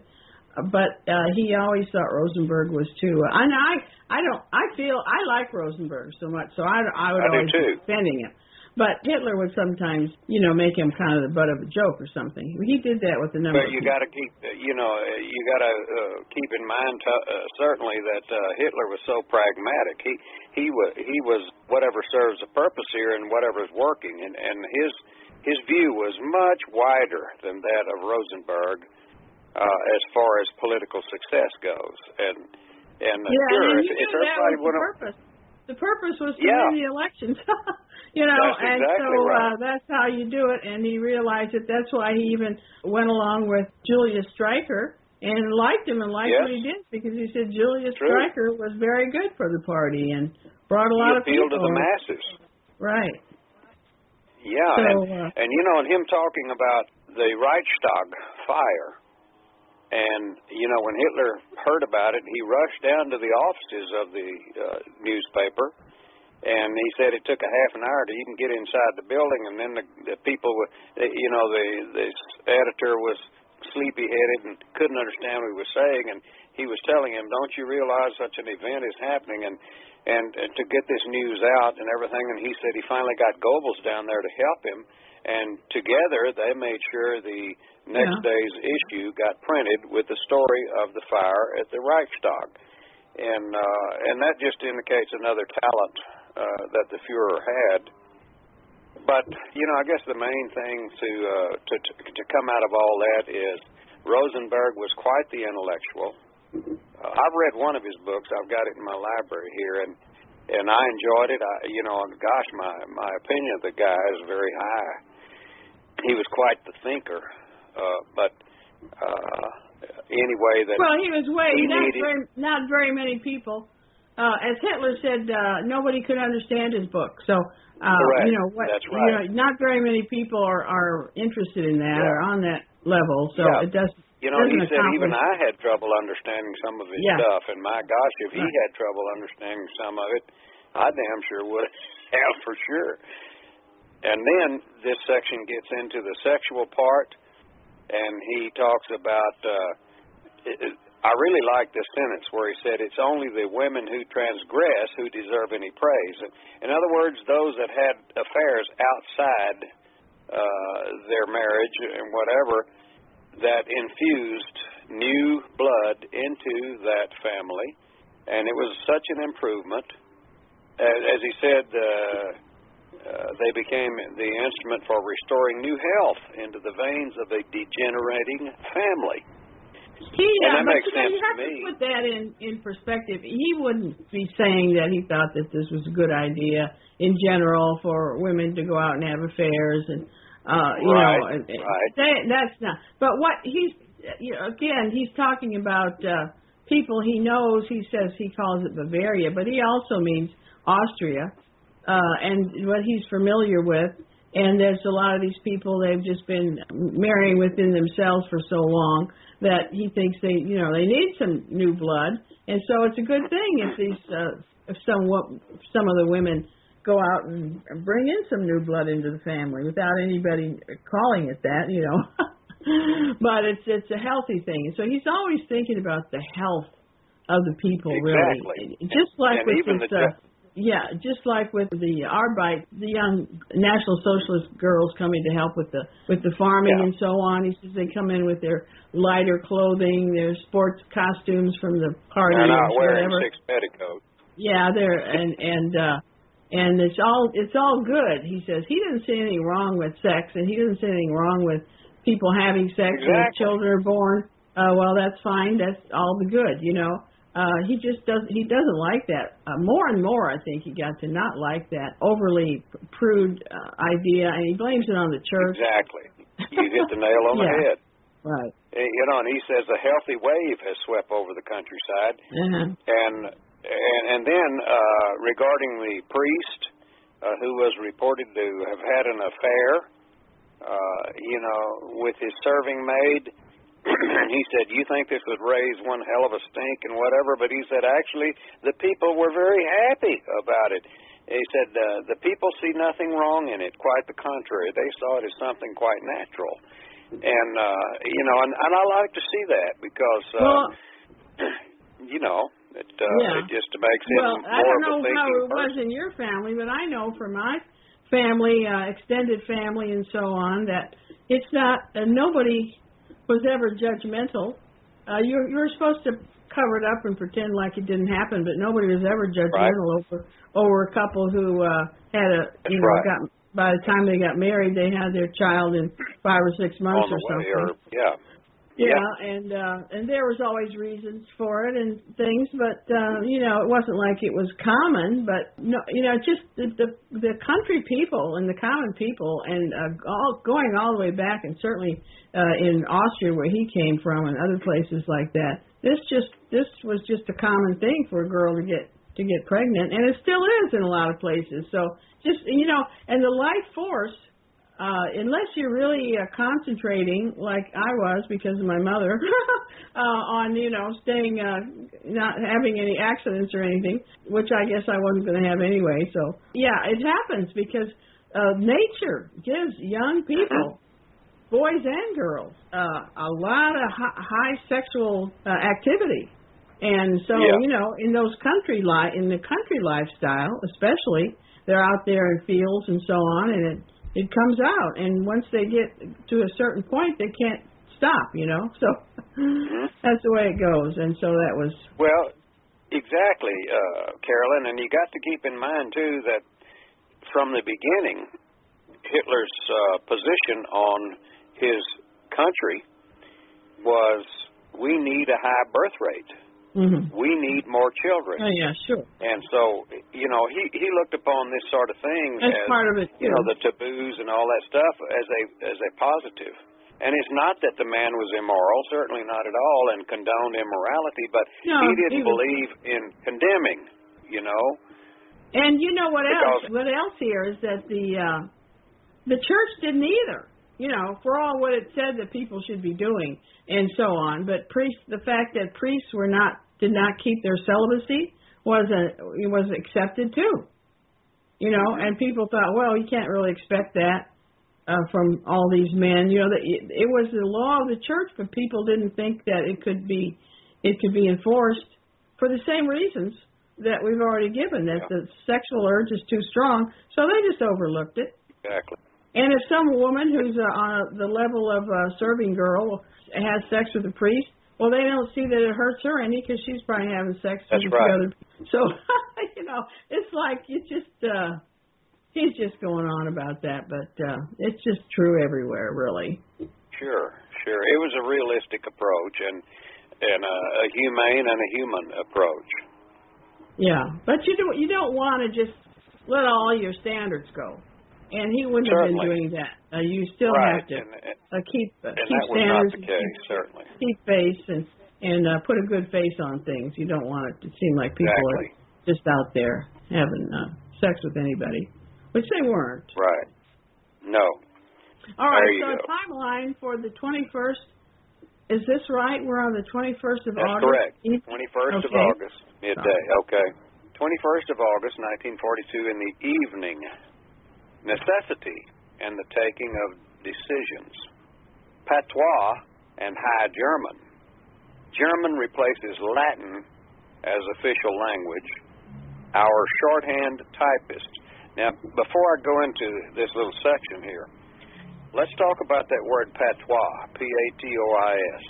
but uh he always thought Rosenberg was too. Uh, and I I don't I feel I like Rosenberg so much, so I I would I always be defending him. But Hitler would sometimes, you know, make him kind of the butt of a joke or something. He did that with a number. But you got to keep, uh, you know, uh, you got to uh, keep in mind t- uh, certainly that uh, Hitler was so pragmatic. He he was he was whatever serves a purpose here and whatever is working, and and his his view was much wider than that of Rosenberg uh, as far as political success goes. And and uh, yeah, sure, and if, if everybody was the purpose. The purpose was to Yeah. win the elections. you know, That's and exactly so right. uh, that's how you do it. And he realized it. That's why he even went along with Julius Streicher and liked him and liked Yes. what he did because he said Julius True. Streicher was very good for the party and brought a he lot of appealed people. to the masses. Right. Yeah, So, and, uh, and you know, and him talking about the Reichstag fire, and you know, when Hitler heard about it, he rushed down to the offices of the uh, newspaper, and he said it took a half an hour to even get inside the building, and then the, the people, were, you know, the the editor was sleepy-headed and couldn't understand what he was saying, and he was telling him, "Don't you realize such an event is happening?" and and, and to get this news out and everything. And he said he finally got Goebbels down there to help him, and together they made sure the next Yeah. day's issue got printed with the story of the fire at the Reichstag, and uh, and that just indicates another talent uh, that the Fuhrer had. But you know, I guess the main thing to uh, to to to come out of all that is Rosenberg was quite the intellectual. Uh, I've read one of his books. I've got it in my library here, and and I enjoyed it. I, you know, gosh, my my opinion of the guy is very high. He was quite the thinker, uh, but uh, anyway, that Well, he was way he not very not very many people. Uh, as Hitler said, uh, nobody could understand his book. So, uh, you know what? That's You know, not very many people are are interested in that Yeah. or on that level. So Yeah. it does. You know, he said even I had trouble understanding some of his Yeah. stuff, and my gosh, if he Right. had trouble understanding some of it, I damn sure would have for sure. And then this section gets into the sexual part, and he talks about. Uh, I really like this sentence where he said, "It's only the women who transgress who deserve any praise." In other words, those that had affairs outside uh, their marriage and whatever that infused new blood into that family, and it was such an improvement. As, he said, uh, uh, they became the instrument for restoring new health into the veins of a degenerating family. He, that but makes you know, you have me. to put that in in perspective. He wouldn't be saying that he thought that this was a good idea in general for women to go out and have affairs and uh you Right, know and right. that, that's not. But what he's you know again he's talking about uh people he knows. He says he calls it Bavaria, but he also means Austria uh and what he's familiar with. And there's a lot of these people they've just been marrying within themselves for so long that he thinks they you know they need some new blood. And so it's a good thing if these uh if some some of the women go out and bring in some new blood into the family without anybody calling it that you know. But it's it's a healthy thing. So he's always thinking about the health of the people Exactly. really just like And with this the uh, yeah, just like with the Arbeit, the young National Socialist girls coming to help with the with the farming Yeah. and so on. He says they come in with their lighter clothing, their sports costumes from the party They're not wearing whatever. six petticoats. Yeah, they're and and uh and it's all it's all good. He says he doesn't see anything wrong with sex and he doesn't see anything wrong with people having sex and if children are born. Uh well that's fine, that's all the good, you know. Uh he just doesn't he doesn't like that. Uh, more and more I think he got to not like that overly prude uh, idea and he blames it on the church. Exactly. You hit the nail on the head. Right. Eh, You know, and he says a healthy wave has swept over the countryside. Uh-huh. And and, and then uh, regarding the priest uh, who was reported to have had an affair, uh, you know, with his serving maid, he said, "You think this would raise one hell of a stink and whatever?" But he said, actually, the people were very happy about it. He said, uh, "The people see nothing wrong in it. Quite the contrary. They saw it as something quite natural." And uh, you know, and, and I like to see that because. Uh, Well, you know, it uh, Yeah. it just makes him Well, more I don't of know a how it was in your family, but I know for my family, uh, extended family, and so on. That it's not. Uh, nobody was ever judgmental. Uh, you're you're supposed to cover it up and pretend like it didn't happen, but nobody was ever judgmental right. over over a couple who uh, had a That's you know right. got by the time they got married they had their child in five or six months or something. or yeah, Yeah, and uh and there was always reasons for it and things, but uh, you know, it wasn't like it was common, but no, you know, just the the, the country people and the common people and uh, all going all the way back and certainly uh in Austria where he came from and other places like that. This just this was just a common thing for a girl to get to get pregnant and it still is in a lot of places. So just you know, and the life force uh, unless you're really uh, concentrating, like I was because of my mother, uh, on you know staying, uh, not having any accidents or anything, which I guess I wasn't going to have anyway. So yeah, it happens because uh, nature gives young people, boys and girls, uh, a lot of high, high sexual uh, activity. And so, Yeah. you know, in those country li- in the country lifestyle, especially, they're out there in fields and so on, and it it comes out. And once they get to a certain point, they can't stop. You know, so Mhm. that's the way it goes. And so that was Well, exactly, uh, Carolyn, and you got to keep in mind too that from the beginning, Hitler's uh, position on his country was we need a high birth rate. Hmm We need more children. Oh yeah, sure. And so, you know, he he looked upon this sort of thing That's as part of it. you know the taboos and all that stuff as a as a positive. And it's not that the man was immoral, certainly not at all, and condoned immorality, but No, he he didn't was- believe in condemning. You know, And you know what else? What else here is that the uh, the church didn't either. You know, for all what it said that people should be doing and so on. But priests, the fact that priests were not did not keep their celibacy was a was accepted too. You know, and people thought, well, you can't really expect that uh, from all these men. You know, that it, it was the law of the church, but people didn't think that it could be it could be enforced for the same reasons that we've already given that Yeah. the sexual urge is too strong, so they just overlooked it. exactly. And if some woman who's uh, on the level of a serving girl has sex with a priest, well, they don't see that it hurts her any because she's probably having sex That's with right. the other. So you know, it's like you just uh he's just going on about that, but uh it's just true everywhere, really. Sure, sure. It was a realistic approach and and a, a humane and a human approach. Yeah, but you don't you don't want to just let all your standards go. And he wouldn't have been doing that. Uh, you still right, have to uh, keep uh, and keep that was not standards, the case, certainly. keep face, and and uh, put a good face on things. You don't want it to seem like people Exactly. are just out there having uh, sex with anybody, which they weren't. Right. No. All right, so go. timeline for the 21st. Is this right? We're on the 21st of That's August. correct. Eve- 21st of August, midday. Okay. 21st of August, 1942, in the evening. Necessity and the taking of decisions. Patois and High German. German replaces Latin as official language. Our shorthand typist. Now, before I go into this little section here, let's talk about that word patois, P-A-T-O-I-S.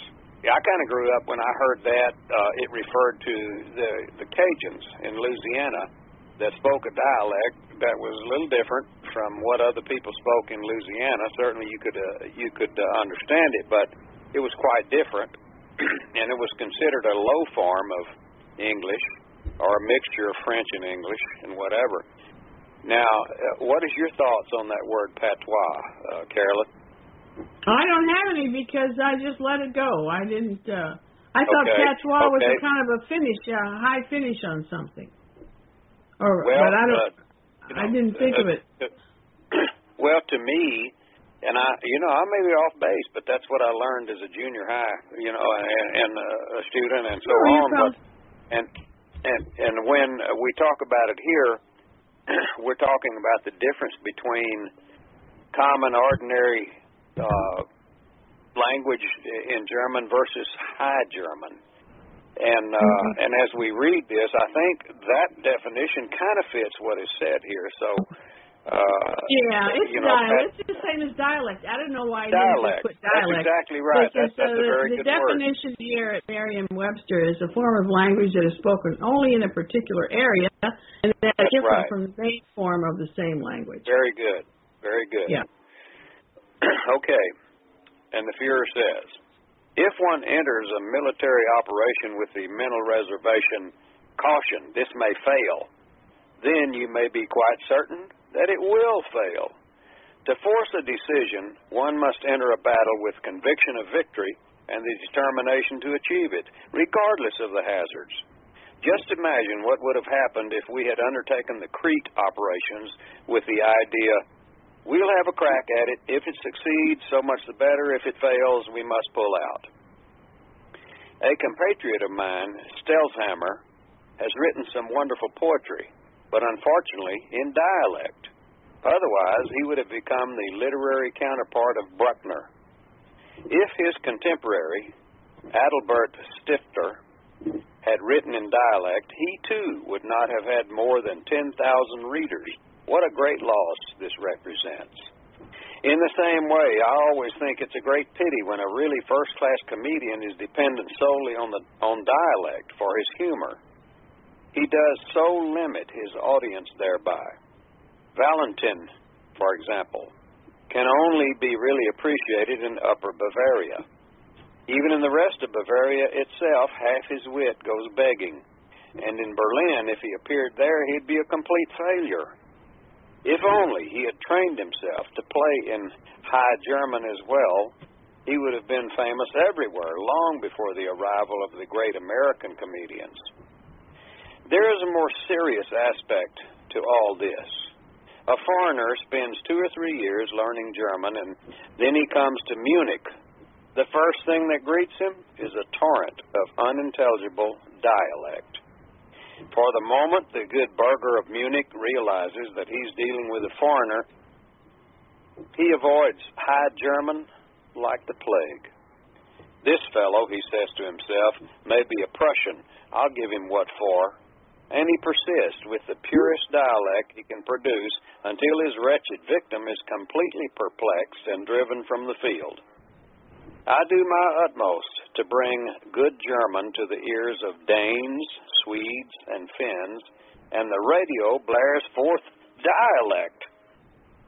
Yeah, I kind of grew up when I heard that. Uh, it referred to the the Cajuns in Louisiana that spoke a dialect that was a little different from what other people spoke in Louisiana. Certainly, you could uh, you could uh, understand it, but it was quite different, and it was considered a low form of English or a mixture of French and English and whatever. Now, uh, what is your thoughts on that word patois, uh, Carolyn? I don't have any because I just let it go. I didn't. uh I thought Okay, patois was a kind of a finish, a high finish on something. Or, Well, but I don't. uh, you I didn't think uh, of it. uh, well, to me, and I, you know, I may be off base, but that's what I learned as a junior high, you know, and, and uh, a student and so Sure, on. But and and and when uh, we talk about it here, we're talking about the difference between common, ordinary uh, language in German versus High German. And uh, Mhm. and as we read this, I think that definition kind of fits what is said here. So Uh, yeah, it's you know, dialect. It's the same as dialect. I don't know why dialect. put dialect. That's exactly right. Because, That's, that's uh, a very the good definition word. here at Merriam-Webster is a form of language that is spoken only in a particular area and that That's different right. from the main form of the same language. Very good. Very good. Yeah. okay. And the Fuhrer says, if one enters a military operation with the mental reservation, caution, this may fail, then you may be quite certain that it will fail. To force a decision, one must enter a battle with conviction of victory and the determination to achieve it, regardless of the hazards. Just imagine what would have happened if we had undertaken the Crete operations with the idea we'll have a crack at it. If it succeeds, so much the better. If it fails, we must pull out. A compatriot of mine, Stelzhamer, has written some wonderful poetry, but unfortunately in dialect. Otherwise, he would have become the literary counterpart of Bruckner. If his contemporary, Adalbert Stifter, had written in dialect, he too would not have had more than 10,000 readers. What a great loss this represents. In the same way, I always think it's a great pity when a really first-class comedian is dependent solely on the on dialect for his humor. He does so limit his audience thereby. Valentin, for example, can only be really appreciated in Upper Bavaria. Even in the rest of Bavaria itself, half his wit goes begging. And in Berlin, if he appeared there, he'd be a complete failure. If only he had trained himself to play in High German as well, he would have been famous everywhere long before the arrival of the great American comedians. There is a more serious aspect to all this. A foreigner spends two or three years learning German, and then he comes to Munich. The first thing that greets him is a torrent of unintelligible dialect. For the moment, the good burgher of Munich realizes that he's dealing with a foreigner. He avoids High German like the plague. This fellow, he says to himself, may be a Prussian. I'll give him what for. And he persists with the purest dialect he can produce until his wretched victim is completely perplexed and driven from the field. I do my utmost to bring good German to the ears of Danes, Swedes, and Finns, and the radio blares forth dialect.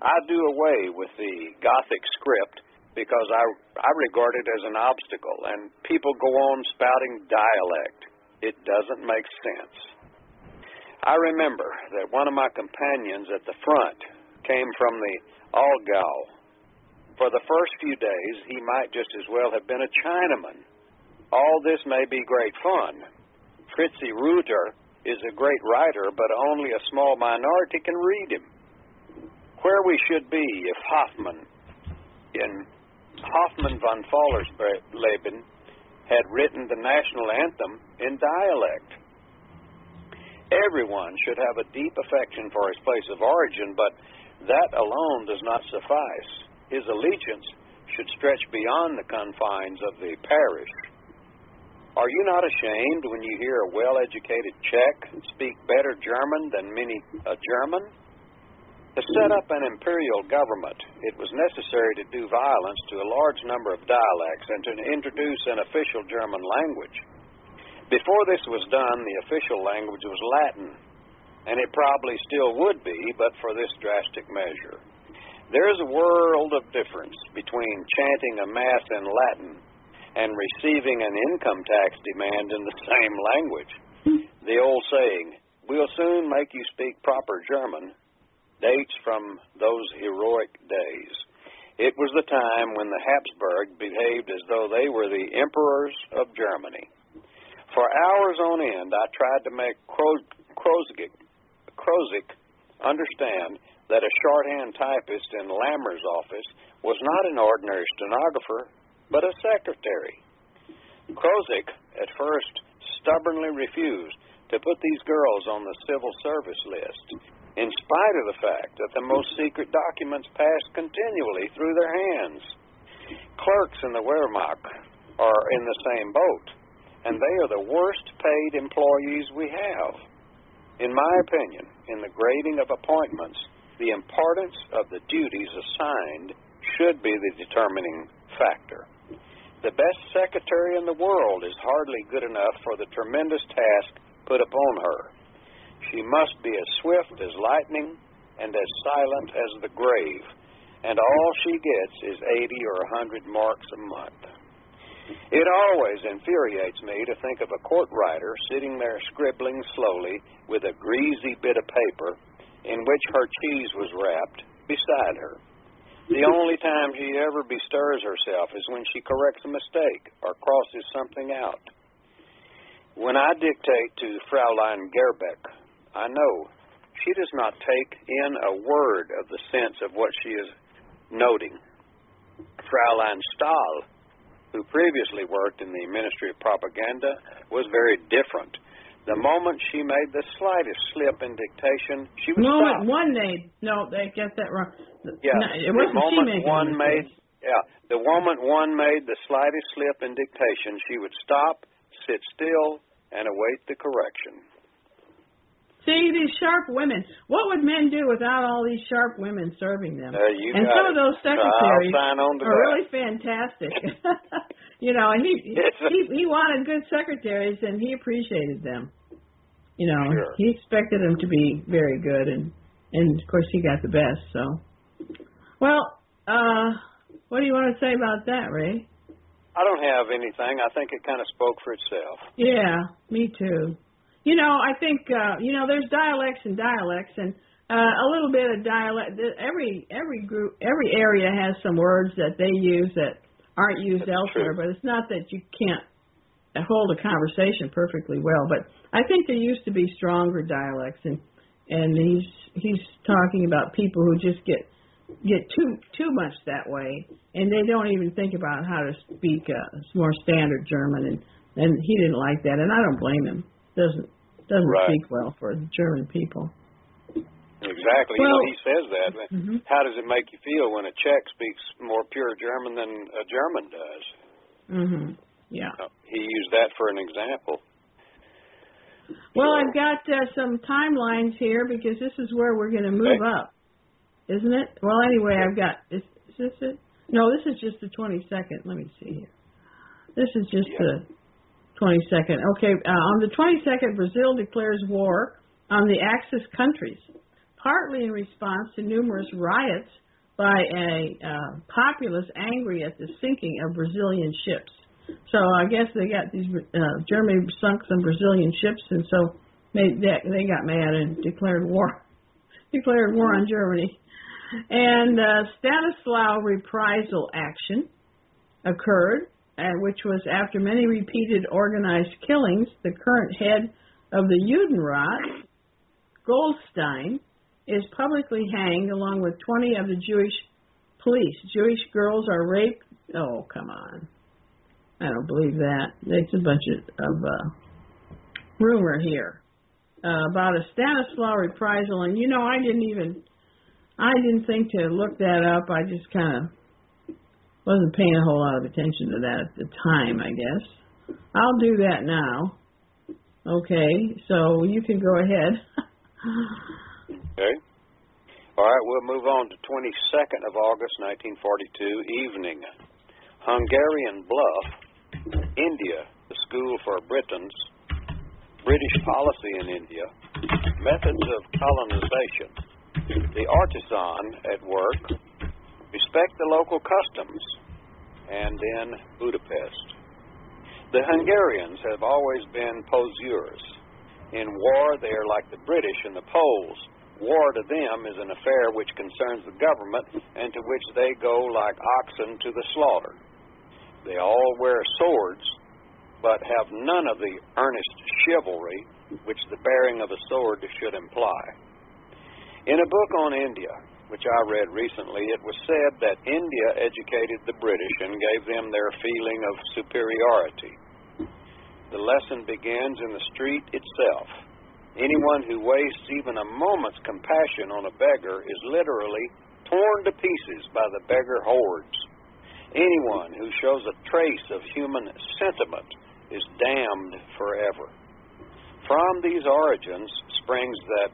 I do away with the Gothic script because I, I regard it as an obstacle, and people go on spouting dialect. It doesn't make sense. I remember that one of my companions at the front came from the Allgäu. For the first few days, he might just as well have been a Chinaman. All this may be great fun. Fritzi Reuter is a great writer, but only a small minority can read him. Where we should be if Hoffmann, in Hoffmann von Fallersleben, had written the national anthem in dialect. Everyone should have a deep affection for his place of origin, but that alone does not suffice. His allegiance should stretch beyond the confines of the parish. Are you not ashamed when you hear a well educated Czech speak better German than many a German? To set up an imperial government, it was necessary to do violence to a large number of dialects and to introduce an official German language. Before this was done, the official language was Latin, and it probably still would be, but for this drastic measure. There is a world of difference between chanting a Mass in Latin and receiving an income tax demand in the same language. The old saying, we'll soon make you speak proper German, dates from those heroic days. It was the time when the Habsburg behaved as though they were the emperors of Germany. For hours on end, I tried to make Krozig, Krosigk understand that a shorthand typist in Lammers' office was not an ordinary stenographer, but a secretary. Krosigk at first stubbornly refused to put these girls on the civil service list, in spite of the fact that the most secret documents passed continually through their hands. Clerks in the Wehrmacht are in the same boat, and they are the worst paid employees we have. In my opinion, in the grading of appointments, the importance of the duties assigned should be the determining factor. The best secretary in the world is hardly good enough for the tremendous task put upon her. She must be as swift as lightning and as silent as the grave, and all she gets is 80 or a 100 marks a month. It always infuriates me to think of a court writer sitting there scribbling slowly with a greasy bit of paper in which her cheese was wrapped beside her. The only time she ever bestirs herself is when she corrects a mistake or crosses something out. When I dictate to Fraulein Gerbeck, I know she does not take in a word of the sense of what she is noting. Fraulein Stahl, who previously worked in the Ministry of Propaganda, was very different. The moment she made the slightest slip in dictation, she would moment stop. one made. No, they get that wrong. Yeah, No, it wasn't she moment making one made, yeah, the moment one made the slightest slip in dictation, she would stop, sit still, and await the correction. See these sharp women. What would men do without all these sharp women serving them? Uh, you and some it. of those secretaries are that. really fantastic. you know, and he he he wanted good secretaries, and he appreciated them. You know, Sure. he expected them to be very good, and and of course he got the best. So, well, uh, what do you want to say about that, Ray? I don't have anything. I think it kind of spoke for itself. Yeah, me too. You know, I think uh, you know there's dialects and dialects, and uh, a little bit of dialect. Every every group, every area has some words that they use that aren't used That's elsewhere. true. But it's not that you can't hold a conversation perfectly well. But I think there used to be stronger dialects, and and he's he's talking about people who just get get too too much that way, and they don't even think about how to speak uh, more standard German, and and he didn't like that, and I don't blame him. Doesn't doesn't Right. speak well for the German people. Exactly. you Well- know, he says that. Mhm. How does it make you feel when a Czech speaks more pure German than a German does? Mm Mhm. Yeah. Uh, He used that for an example. Well, So- I've got uh, some timelines here because this is where we're going to move Okay. up, isn't it? Well, anyway, I've got is, is this it? No, this is just the 22nd. Let me see here. This is just Yeah. the 22nd. Okay, uh, on the 22nd, Brazil declares war on the Axis countries, partly in response to numerous riots by a uh, populace angry at the sinking of Brazilian ships. So I guess they got these uh, Germany sunk some Brazilian ships, and so they they, got mad and declared war, declared war on Germany. And uh, Stanislaw reprisal action occurred, uh, which was after many repeated organized killings. The current head of the Judenrat, Goldstein, is publicly hanged along with 20 of the Jewish police. Jewish girls are raped. Oh, come on. I don't believe that. It's a bunch of, of uh, rumor here uh, about a status Stanislaw reprisal, and you know I didn't even I didn't think to look that up. I just kind of wasn't paying a whole lot of attention to that at the time. I guess I'll do that now. Okay, so you can go ahead. Okay. All right, we'll move on to 22nd of August, 1942, evening. Hungarian Bluff, India, the school for Britons, British policy in India, methods of colonization, the artisan at work, respect the local customs, and then Budapest. The Hungarians have always been poseurs. In war, they are like the British and the Poles. War to them is an affair which concerns the government and to which they go like oxen to the slaughter. They all wear swords, but have none of the earnest chivalry which the bearing of a sword should imply. In a book on India, which I read recently, it was said that India educated the British and gave them their feeling of superiority. The lesson begins in the street itself. Anyone who wastes even a moment's compassion on a beggar is literally torn to pieces by the beggar hordes. Anyone who shows a trace of human sentiment is damned forever. From these origins springs that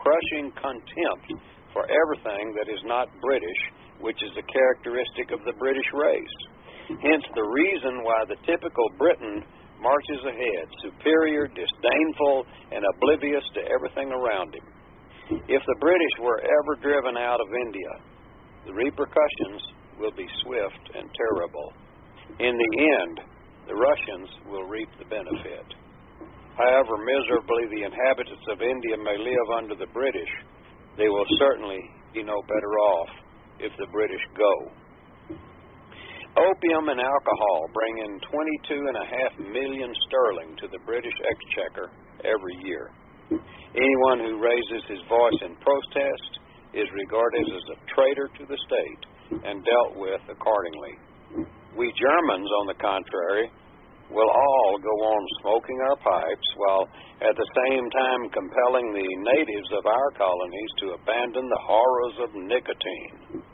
crushing contempt for everything that is not British, which is a characteristic of the British race. Hence the reason why the typical Briton marches ahead, superior, disdainful, and oblivious to everything around him. If the British were ever driven out of India, the repercussions will be swift and terrible. In the end, the Russians will reap the benefit. However miserably the inhabitants of India may live under the British, they will certainly be no better off if the British go. Opium and alcohol bring in 22.5 million sterling to the British exchequer every year. Anyone who raises his voice in protest is regarded as a traitor to the state and dealt with accordingly. We Germans, on the contrary, will all go on smoking our pipes while at the same time compelling the natives of our colonies to abandon the horrors of nicotine.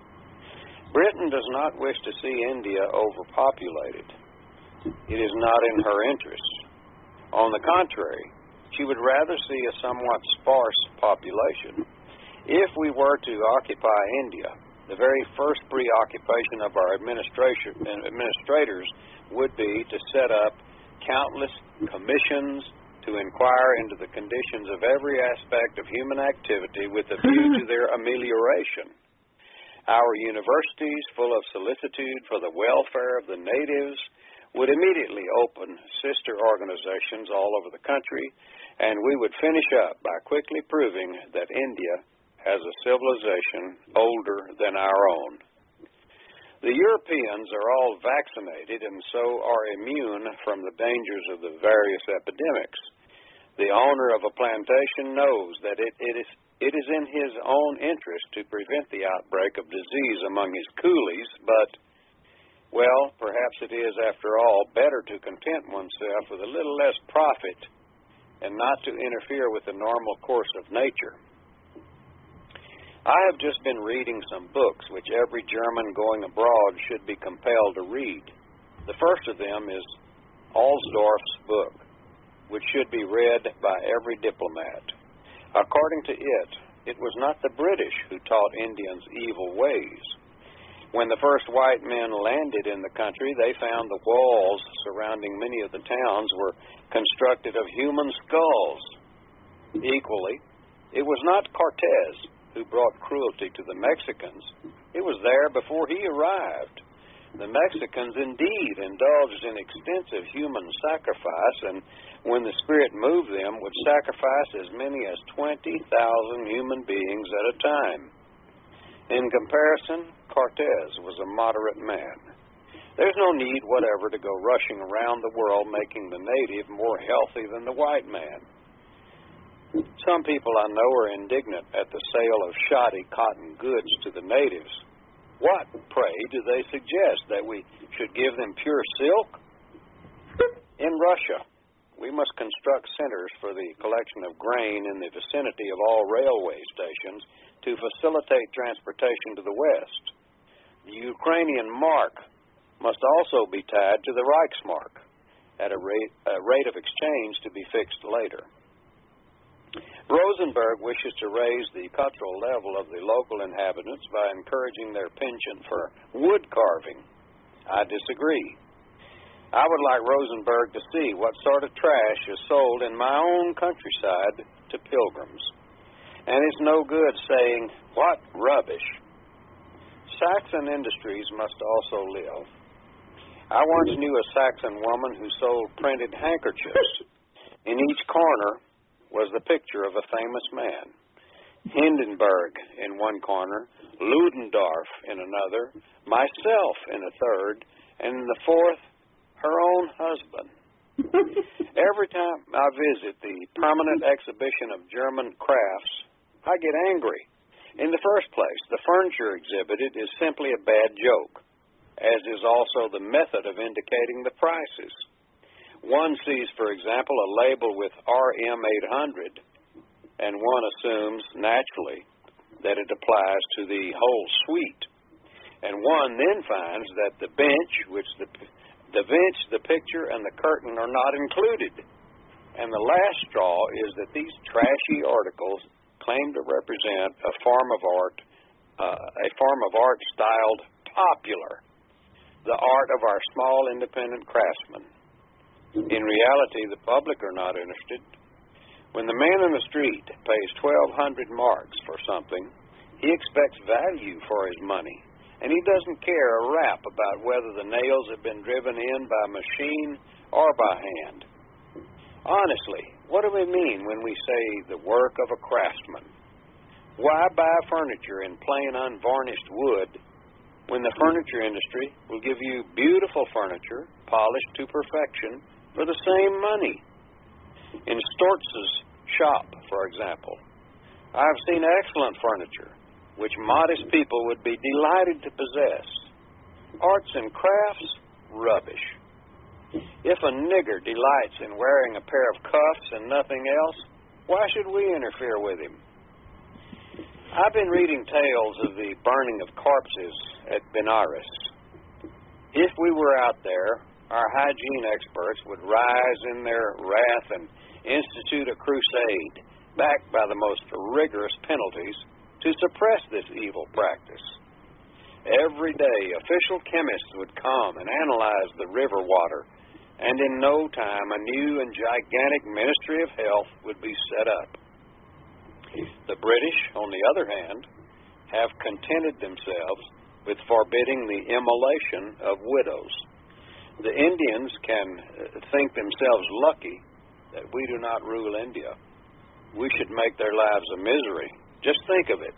Britain does not wish to see India overpopulated. It is not in her interest. On the contrary, she would rather see a somewhat sparse population. If we were to occupy India, the very first preoccupation of our administration administrators would be to set up countless commissions to inquire into the conditions of every aspect of human activity with a view to their amelioration. Our universities, full of solicitude for the welfare of the natives, would immediately open sister organizations all over the country, and we would finish up by quickly proving that India has a civilization older than our own. The Europeans are all vaccinated and so are immune from the dangers of the various epidemics. The owner of a plantation knows that it, it is it is in his own interest to prevent the outbreak of disease among his coolies, but, well, perhaps it is, after all, better to content oneself with a little less profit and not to interfere with the normal course of nature. I have just been reading some books which every German going abroad should be compelled to read. The first of them is Alsdorf's book, which should be read by every diplomat. According to it, it was not the British who taught Indians evil ways. When the first white men landed in the country, they found the walls surrounding many of the towns were constructed of human skulls. Equally, it was not Cortez who brought cruelty to the Mexicans. It was there before he arrived. The Mexicans indeed indulged in extensive human sacrifice, and when the Spirit moved them, would sacrifice as many as 20,000 human beings at a time. In comparison, Cortez was a moderate man. There's no need whatever to go rushing around the world making the native more healthy than the white man. Some people I know are indignant at the sale of shoddy cotton goods to the natives what, pray, do they suggest? That we should give them pure silk? In Russia, we must construct centers for the collection of grain in the vicinity of all railway stations to facilitate transportation to the west. The Ukrainian mark must also be tied to the Reichsmark at a rate, a rate of exchange to be fixed later. Rosenberg wishes to raise the cultural level of the local inhabitants by encouraging their penchant for wood carving. I disagree. I would like Rosenberg to see what sort of trash is sold in my own countryside to pilgrims. And it's no good saying, What rubbish! Saxon industries must also live. I once knew a Saxon woman who sold printed handkerchiefs. In each corner was the picture of a famous man. Hindenburg in one corner, Ludendorff in another, myself in a third, and in the fourth, her own husband. Every time I visit the permanent exhibition of German crafts, I get angry. In the first place, the furniture exhibited is simply a bad joke, as is also the method of indicating the prices. One sees, for example, a label with RM800, and one assumes naturally that it applies to the whole suite. And one then finds that the bench, which the the bench, the picture, and the curtain are not included. And the last straw is that these trashy articles claim to represent a form of art, uh, a form of art styled popular, the art of our small independent craftsmen. In reality, the public are not interested. When the man in the street pays 1,200 marks for something, he expects value for his money, and he doesn't care a rap about whether the nails have been driven in by machine or by hand. Honestly, what do we mean when we say the work of a craftsman? Why buy furniture in plain unvarnished wood when the furniture industry will give you beautiful furniture, polished to perfection, for the same money? In Stortz's shop, for example, I've seen excellent furniture which modest people would be delighted to possess. Arts and crafts, rubbish. If a nigger delights in wearing a pair of cuffs and nothing else, why should we interfere with him? I've been reading tales of the burning of corpses at Benares. If we were out there, our hygiene experts would rise in their wrath and institute a crusade, backed by the most rigorous penalties, to suppress this evil practice. Every day, official chemists would come and analyze the river water and in no time a new and gigantic Ministry of Health would be set up. The British, on the other hand, have contented themselves with forbidding the immolation of widows. The Indians can uh, think themselves lucky that we do not rule India. We should make their lives a misery. Just think of it.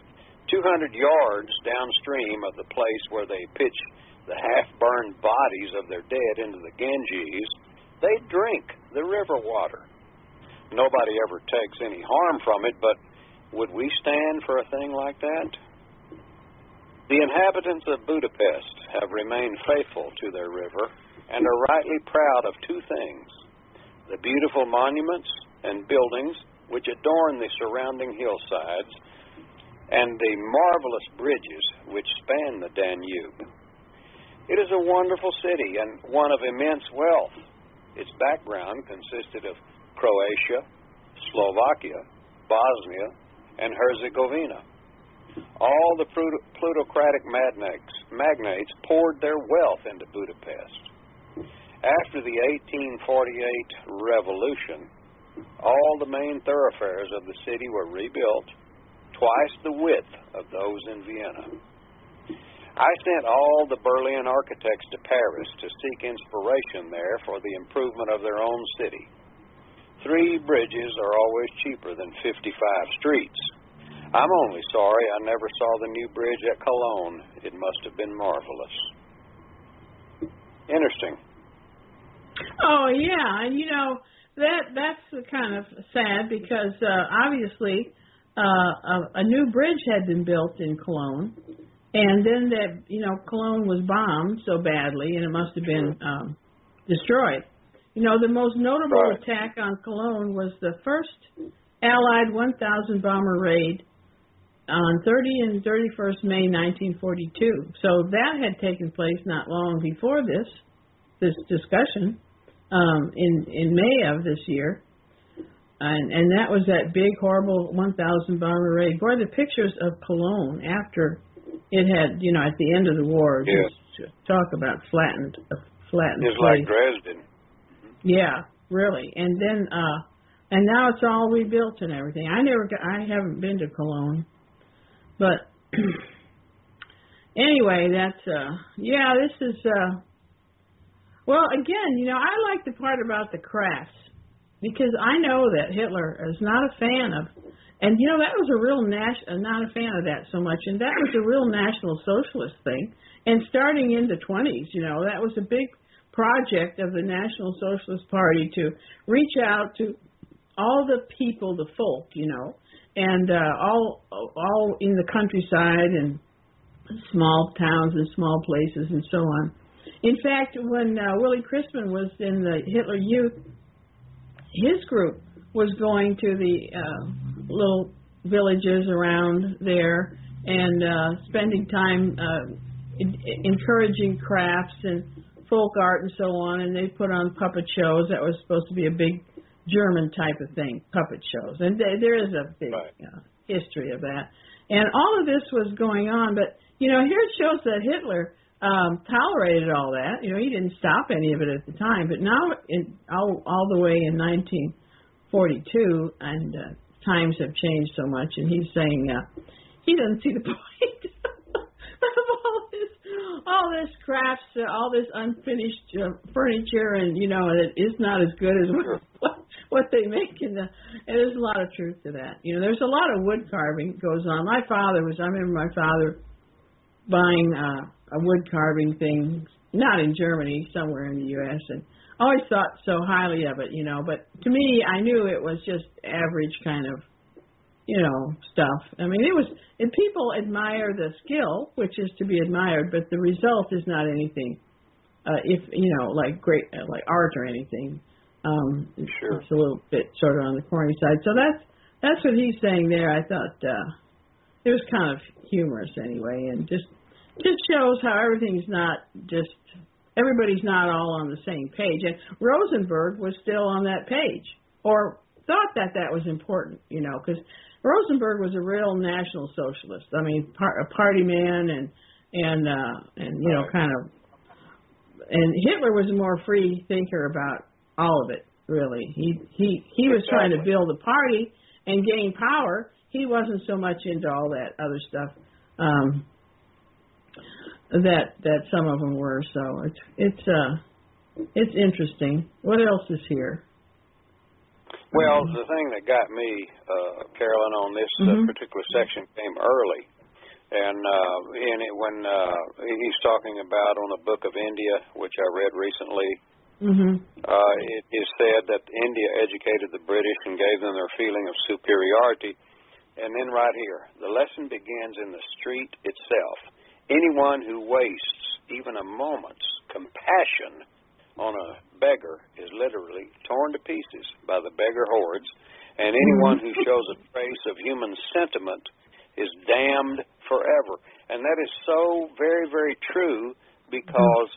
200 yards downstream of the place where they pitch the half burned bodies of their dead into the Ganges, they drink the river water. Nobody ever takes any harm from it, but would we stand for a thing like that? The inhabitants of Budapest have remained faithful to their river and are rightly proud of two things the beautiful monuments and buildings which adorn the surrounding hillsides, and the marvelous bridges which span the Danube. It is a wonderful city and one of immense wealth. Its background consisted of Croatia, Slovakia, Bosnia, and Herzegovina. All the plutocratic magnates, poured their wealth into Budapest. After the 1848 revolution, all the main thoroughfares of the city were rebuilt, twice the width of those in Vienna. I sent all the Berlin architects to Paris to seek inspiration there for the improvement of their own city. Three bridges are always cheaper than 55 streets. I'm only sorry I never saw the new bridge at Cologne. It must have been marvelous. Interesting. Oh yeah, and you know that that's kind of sad because uh, obviously uh, a, a new bridge had been built in Cologne, and then that, you know, Cologne was bombed so badly, and it must have been um, destroyed. You know, the most notable right. attack on Cologne was the first Allied 1,000 bomber raid on 30 and 31st May 1942. So that had taken place not long before this this discussion um, in in May of this year, and and that was that big horrible 1,000 bomber raid. Boy, the pictures of Cologne after it had, you know, at the end of the war, yes. just talk about flattened, a flattened It's place. like Dresden. Yeah, really. And then, uh, and now it's all rebuilt and everything. I never, got, I haven't been to Cologne, but anyway, that's, uh, yeah, this is, uh, well, again, you know, I like the part about the crafts because I know that Hitler is not a fan of and you know that was a real national. Not a fan of that so much, and that was a real national socialist thing. And starting in the 20s, you know, that was a big project of the National Socialist Party to reach out to all the people, the folk, you know, and uh, all all in the countryside and small towns and small places and so on. In fact, when uh, Willie Christman was in the Hitler Youth, his group was going to the uh, little villages around there and uh, spending time uh, in, encouraging crafts and folk art and so on. And they put on puppet shows. That was supposed to be a big German type of thing, puppet shows. And th- there is a big right. uh, history of that. And all of this was going on, but you know, here it shows that Hitler um, tolerated all that. You know, he didn't stop any of it at the time, but now, in, all all the way in 1942, and uh, times have changed so much, and he's saying uh, he doesn't see the point of all this, all this crafts, uh, all this unfinished uh, furniture, and you know, it is not as good as what what they make in the. And there's a lot of truth to that. You know, there's a lot of wood carving goes on. My father was. I remember my father buying uh, a wood carving thing, not in Germany, somewhere in the U.S. and always thought so highly of it, you know. But to me, I knew it was just average kind of, you know, stuff. I mean, it was. And people admire the skill, which is to be admired, but the result is not anything. Uh, if you know, like great, uh, like art or anything. Um, sure. It's a little bit sort of on the corny side. So that's that's what he's saying there. I thought uh, it was kind of humorous anyway, and just just shows how everything's not just everybody's not all on the same page. And Rosenberg was still on that page, or thought that that was important, you know, because Rosenberg was a real national socialist. I mean, par- a party man, and and uh, and you know, kind of. And Hitler was a more free thinker about all of it. Really, he he he was exactly. trying to build a party and gain power. He wasn't so much into all that other stuff. Um, that that some of them were. So it's it's uh it's interesting. What else is here? Well, the thing that got me, uh, Carolyn, on this Mhm. uh, particular section came early, and uh, in it when uh, he's talking about on the Book of India, which I read recently. Mhm. Uh, it is said that India educated the British and gave them their feeling of superiority. And then right here, the lesson begins in the street itself. Anyone who wastes even a moment's compassion on a beggar is literally torn to pieces by the beggar hordes, and anyone who shows a trace of human sentiment is damned forever. And that is so very, very true because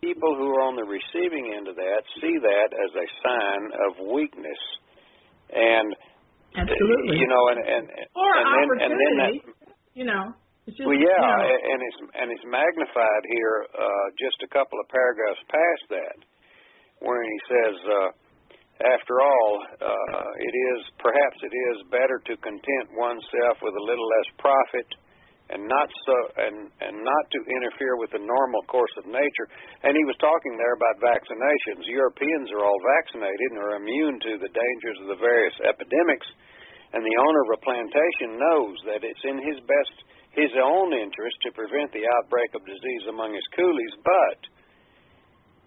people who are on the receiving end of that see that as a sign of weakness. And Absolutely. you know, and and or and then and then that you know. Well, you yeah, know, and it's and it's magnified here uh, just a couple of paragraphs past that, where he says, uh, "After all, uh, it is perhaps it is better to content oneself with a little less profit, and not so and and not to interfere with the normal course of nature." And he was talking there about vaccinations. Europeans are all vaccinated and are immune to the dangers of the various epidemics, and the owner of a plantation knows that it's in his best his own interest to prevent the outbreak of disease among his coolies, but,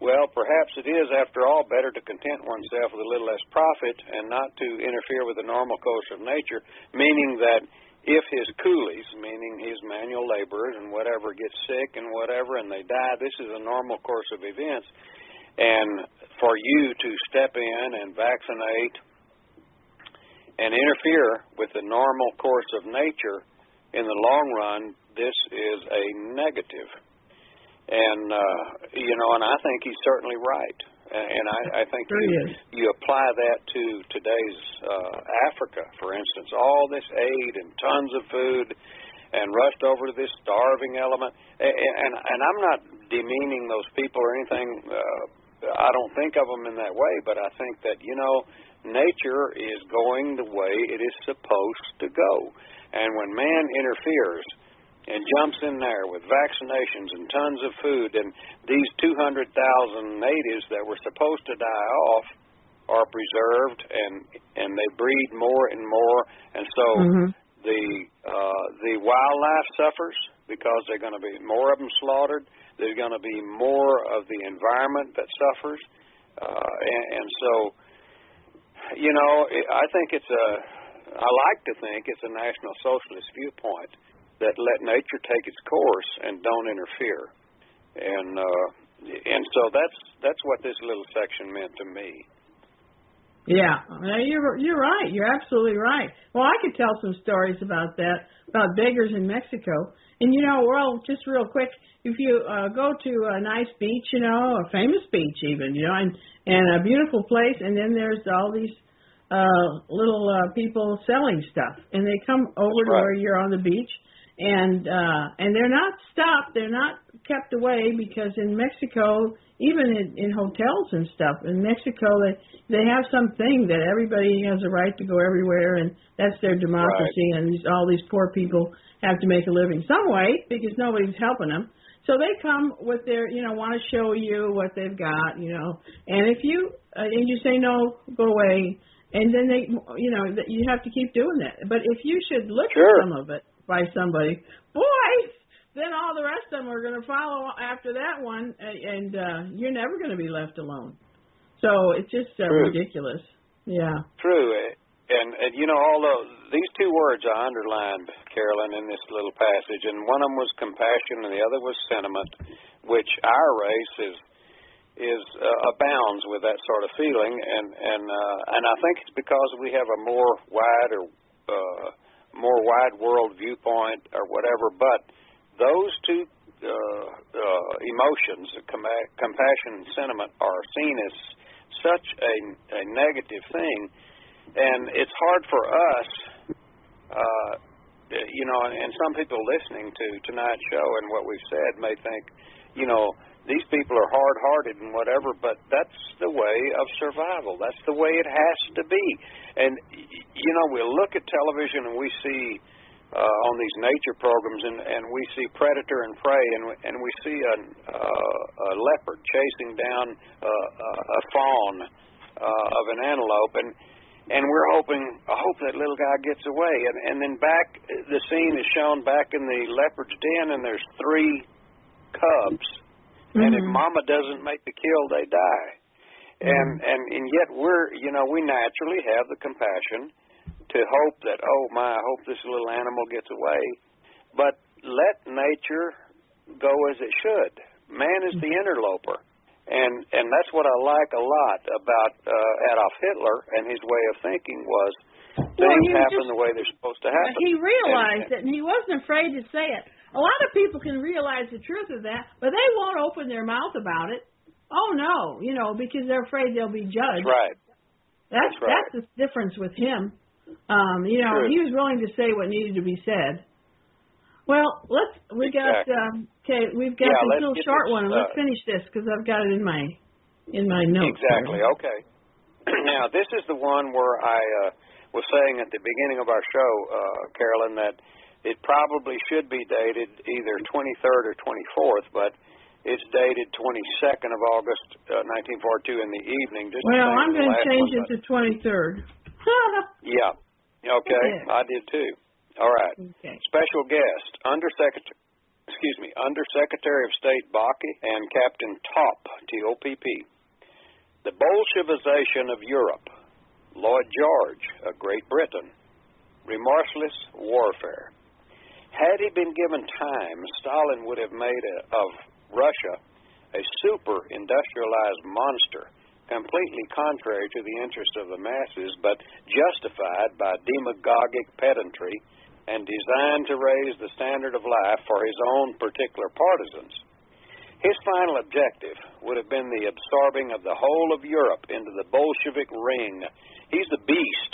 well, perhaps it is, after all, better to content oneself with a little less profit and not to interfere with the normal course of nature, meaning that if his coolies, meaning his manual laborers and whatever, get sick and whatever and they die, this is a normal course of events. And for you to step in and vaccinate and interfere with the normal course of nature, in the long run, this is a negative. And uh, you know, and I think he's certainly right. And I, I think Sure you, you apply that to today's uh, Africa, for instance, all this aid and tons of food, and rushed over to this starving element. And and, and I'm not demeaning those people or anything. Uh, I don't think of them in that way, but I think that you know, nature is going the way it is supposed to go. And when man interferes and jumps in there with vaccinations and tons of food, and these 200,000 natives that were supposed to die off are preserved, and and they breed more and more, and so Mhm. the uh, the wildlife suffers because they're going to be more of them slaughtered. There's going to be more of the environment that suffers, uh, and, and so you know I think it's a I like to think it's a national socialist viewpoint that let nature take its course and don't interfere, and uh, and so that's that's what this little section meant to me. Yeah, you're you're right. You're absolutely right. Well, I could tell some stories about that about beggars in Mexico. And you know, well, just real quick, if you uh, go to a nice beach, you know, a famous beach even, you know, and and a beautiful place, and then there's all these uh little uh people selling stuff. And they come over to where you're on the beach and uh and they're not stopped. They're not kept away because in Mexico even in, in hotels and stuff in Mexico they they have something that everybody has a right to go everywhere and that's their democracy right. and these, all these poor people have to make a living. Some way because nobody's helping them. So they come with their you know want to show you what they've got you know. And if you uh, and you say no go away and then they you know that you have to keep doing that. But if you should look sure. at some of it by somebody boy then all the rest of them are going to follow after that one and uh you're never going to be left alone. So it's just uh, True. ridiculous. Yeah. True, and and you know, although these two words I underlined, Carolyn, in this little passage, and one of them was compassion, and the other was sentiment, which our race is is uh, abounds with that sort of feeling, and and uh, and I think it's because we have a more wide or uh, more wide world viewpoint or whatever. But those two uh, uh, emotions, com- compassion and sentiment, are seen as such a, a negative thing, and it's hard for us. Uh, you know, and, and some people listening to tonight's show and what we've said may think, you know, these people are hard-hearted and whatever, but that's the way of survival. That's the way it has to be. And you know, we look at television and we see uh, on these nature programs, and, and we see predator and prey, and and we see a, uh, a leopard chasing down uh, a fawn uh, of an antelope, and and we're hoping, I hope that little guy gets away. And and then back, the scene is shown back in the leopard's den, and there's three cubs, mm-hmm. and if Mama doesn't make the kill, they die. Mm-hmm. And and and yet we're, you know, we naturally have the compassion to hope that, oh my, I hope this little animal gets away. But let nature go as it should. Man is the interloper. And and that's what I like a lot about uh, Adolf Hitler and his way of thinking was things well, happen just, the way they're supposed to happen. He realized and, it, and he wasn't afraid to say it. A lot of people can realize the truth of that, but they won't open their mouth about it. Oh no, you know, because they're afraid they'll be judged. That's right. That's that's, right. that's the difference with him. Um, you know, True. he was willing to say what needed to be said. Well, let's we got um, okay, we've got yeah, this little short this, one, and let's uh, finish this because I've got it in my in my notes. Exactly. Okay. now this is the one where I uh, was saying at the beginning of our show, uh, Carolyn, that it probably should be dated either 23rd or 24th, but it's dated 22nd of August, uh, 1942 in the evening. Just well, I'm going to change one, it to 23rd. yeah. Okay. Yeah. I did too. All right. Okay. Special guest, Undersecretary. Excuse me, Undersecretary of State Backe and Captain Topp, T-O-P-P. The Bolshevization of Europe, Lloyd George of Great Britain, remorseless warfare. Had he been given time, Stalin would have made a, of Russia a super industrialized monster, completely contrary to the interests of the masses, but justified by demagogic pedantry and designed to raise the standard of life for his own particular partisans. His final objective would have been the absorbing of the whole of Europe into the Bolshevik ring. He's a beast,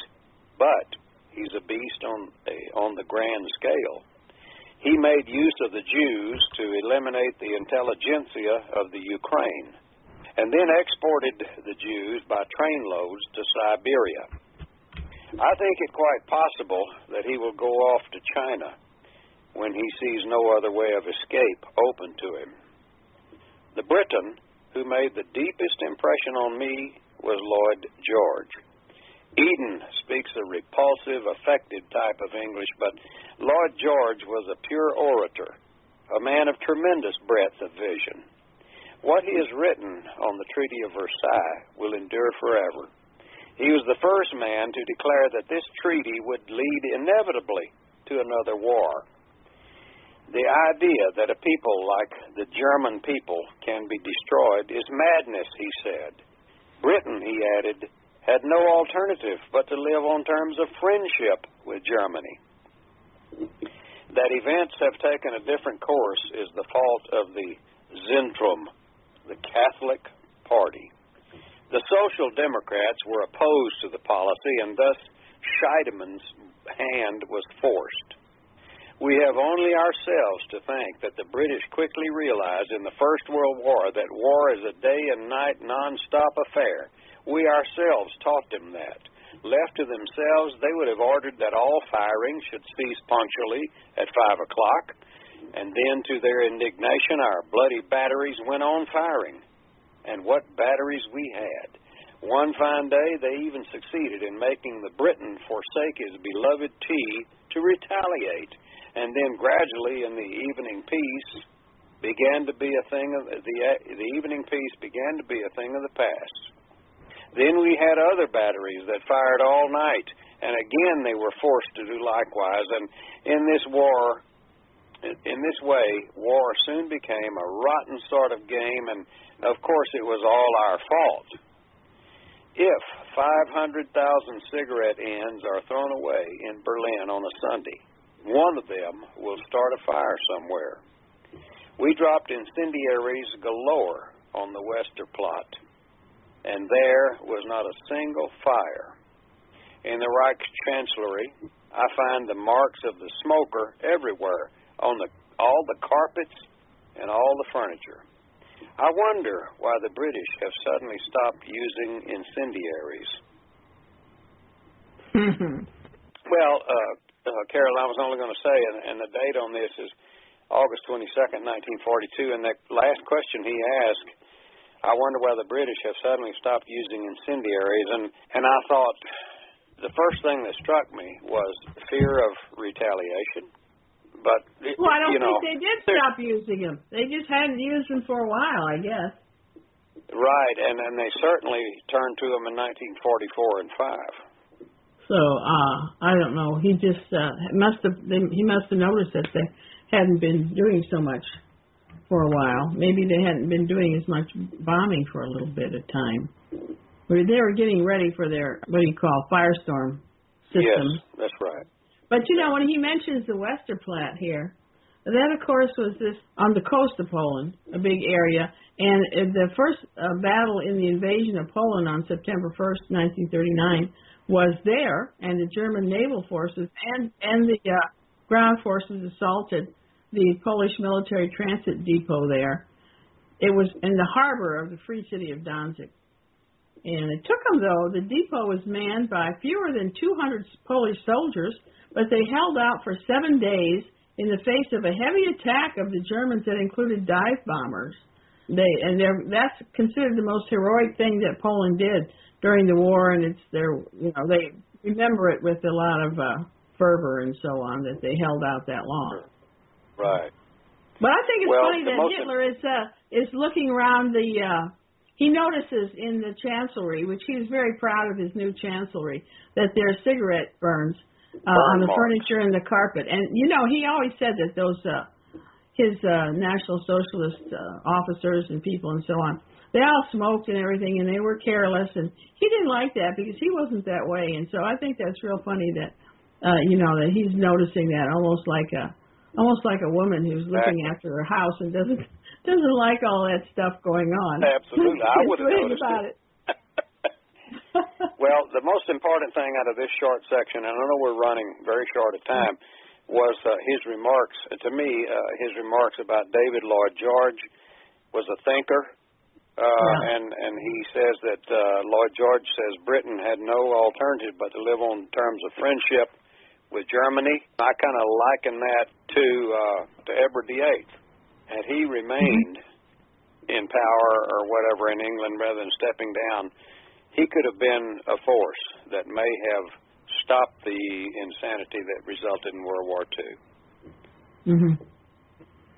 but he's a beast on a, on the grand scale. He made use of the Jews to eliminate the intelligentsia of the Ukraine, and then exported the Jews by trainloads to Siberia. I think it quite possible that he will go off to China when he sees no other way of escape open to him. The Briton who made the deepest impression on me was Lloyd George. Eden speaks a repulsive, affected type of English, but Lloyd George was a pure orator, a man of tremendous breadth of vision. What he has written on the Treaty of Versailles will endure forever. He was the first man to declare that this treaty would lead inevitably to another war. The idea that a people like the German people can be destroyed is madness, he said. Britain, he added, had no alternative but to live on terms of friendship with Germany. That events have taken a different course is the fault of the Zentrum, the Catholic Party. The Social Democrats were opposed to the policy, and thus Scheidemann's hand was forced. We have only ourselves to thank that the British quickly realized in the First World War that war is a day and night non-stop affair. We ourselves taught them that. Left to themselves, they would have ordered that all firing should cease punctually at five o'clock, and then to their indignation, our bloody batteries went on firing. And what batteries we had! One fine day, they even succeeded in making the Briton forsake his beloved tea to retaliate and then gradually in the evening peace began to be a thing of the the evening peace began to be a thing of the past. Then we had other batteries that fired all night, and again they were forced to do likewise. And in this war, in this way, war soon became a rotten sort of game, and of course it was all our fault. If 500,000 cigarette ends are thrown away in Berlin on a Sunday, one of them will start a fire somewhere. We dropped incendiaries galore on the Westerplatte, and there was not a single fire. In the Reichschancellery, I find the marks of the smoker everywhere on the all the carpets and all the furniture. I wonder why the British have suddenly stopped using incendiaries. well, uh, uh, Carol, I was only going to say, and, and the date on this is August 22nd, 1942. And that last question he asked, I wonder why the British have suddenly stopped using incendiaries. And, and I thought the first thing that struck me was fear of retaliation. But, it, well, I don't you know, think they did stop using them. They just hadn't used them for a while, I guess. Right, and, and they certainly turned to them in 1944 and 5. So uh I don't know. He just uh must have they, he must have noticed that they hadn't been doing so much for a while. Maybe they hadn't been doing as much bombing for a little bit of time. But they were getting ready for their what do you call firestorm system. Yes, that's right. But you know when he mentions the Westerplatte here, that of course was this on the coast of Poland, a big area, and the first uh, battle in the invasion of Poland on September 1st, 1939 was there, and the German naval forces and and the uh, ground forces assaulted the Polish military transit depot there. It was in the harbor of the free city of Danzig. And it took them, though, the depot was manned by fewer than 200 Polish soldiers, but they held out for seven days in the face of a heavy attack of the Germans that included dive bombers. They and that's considered the most heroic thing that Poland did during the war, and it's their you know they remember it with a lot of uh, fervor and so on that they held out that long. Right. But I think it's well, funny that Hitler is uh, is looking around the. Uh, he notices in the chancellery, which he was very proud of his new chancellery, that there are cigarette burns uh, on the marks. furniture and the carpet. And you know, he always said that those uh, his uh, National Socialist uh, officers and people and so on they all smoked and everything and they were careless and he didn't like that because he wasn't that way and so I think that's real funny that uh you know that he's noticing that almost like a almost like a woman who's looking Exactly. after her house and doesn't doesn't like all that stuff going on. Absolutely. I would have noticed about it. it. well, the most important thing out of this short section, and I know we're running very short of time, was uh, his remarks. To me, uh, his remarks about David Lloyd George was a thinker, uh, Yeah. and and he says that uh, Lloyd George says Britain had no alternative but to live on terms of friendship with Germany. I kind of liken that to uh, to Edward VIII. Had he remained in power or whatever in England rather than stepping down, he could have been a force that may have stopped the insanity that resulted in World War II. Mm-hmm.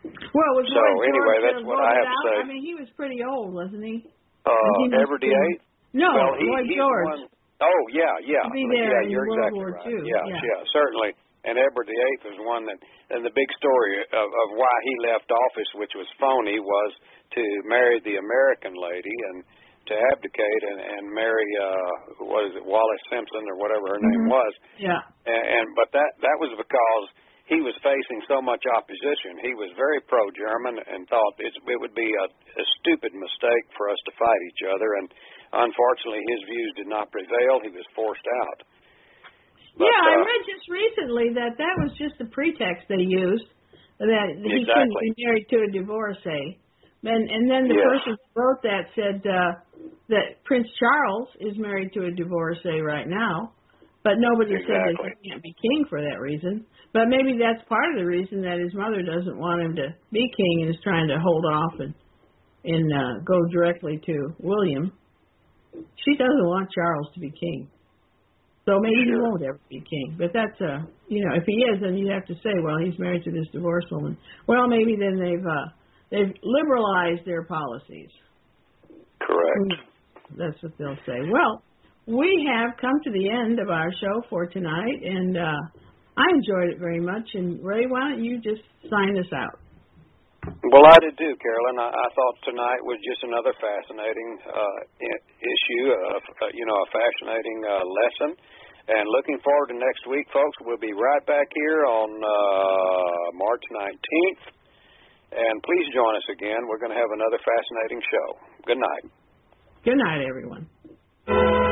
Well, was So, anyway, that's what I have to out? say. I mean, he was pretty old, wasn't he? Uh, He Edward VIII? No, well, he, Lloyd George. one. Oh yeah, yeah, To be yeah. there in You're World exactly War right. II, Yeah, yeah. yeah, certainly. And Edward VIII is one that, and the big story of, of why he left office, which was phony, was to marry the American lady and to abdicate and, and marry uh what is it, Wallis Simpson or whatever her name Mhm. was. Yeah. And, and but that that was because he was facing so much opposition. He was very pro-German and thought it, it would be a, a stupid mistake for us to fight each other. And unfortunately, his views did not prevail. He was forced out. But, yeah, I uh, read just recently that that was just a pretext they used that he exactly. couldn't be married to a divorcee. And and then the yes. person who wrote that said uh, that Prince Charles is married to a divorcee right now, but nobody exactly. said that he can't be king for that reason. But maybe that's part of the reason that his mother doesn't want him to be king and is trying to hold off and and uh, go directly to William. She doesn't want Charles to be king. So maybe sure. he won't ever be king. But that's uh you know, if he is then you have to say, well, he's married to this divorced woman. Well, maybe then they've uh they've liberalized their policies. Correct. That's what they'll say. Well, we have come to the end of our show for tonight and uh I enjoyed it very much and Ray, why don't you just sign us out? Well, I did too, Carolyn. I, I thought tonight was just another fascinating uh, issue, of, uh, you know, a fascinating uh, lesson. And looking forward to next week, folks. We'll be right back here on uh, March 19th. And please join us again. We're going to have another fascinating show. Good night. Good night, everyone.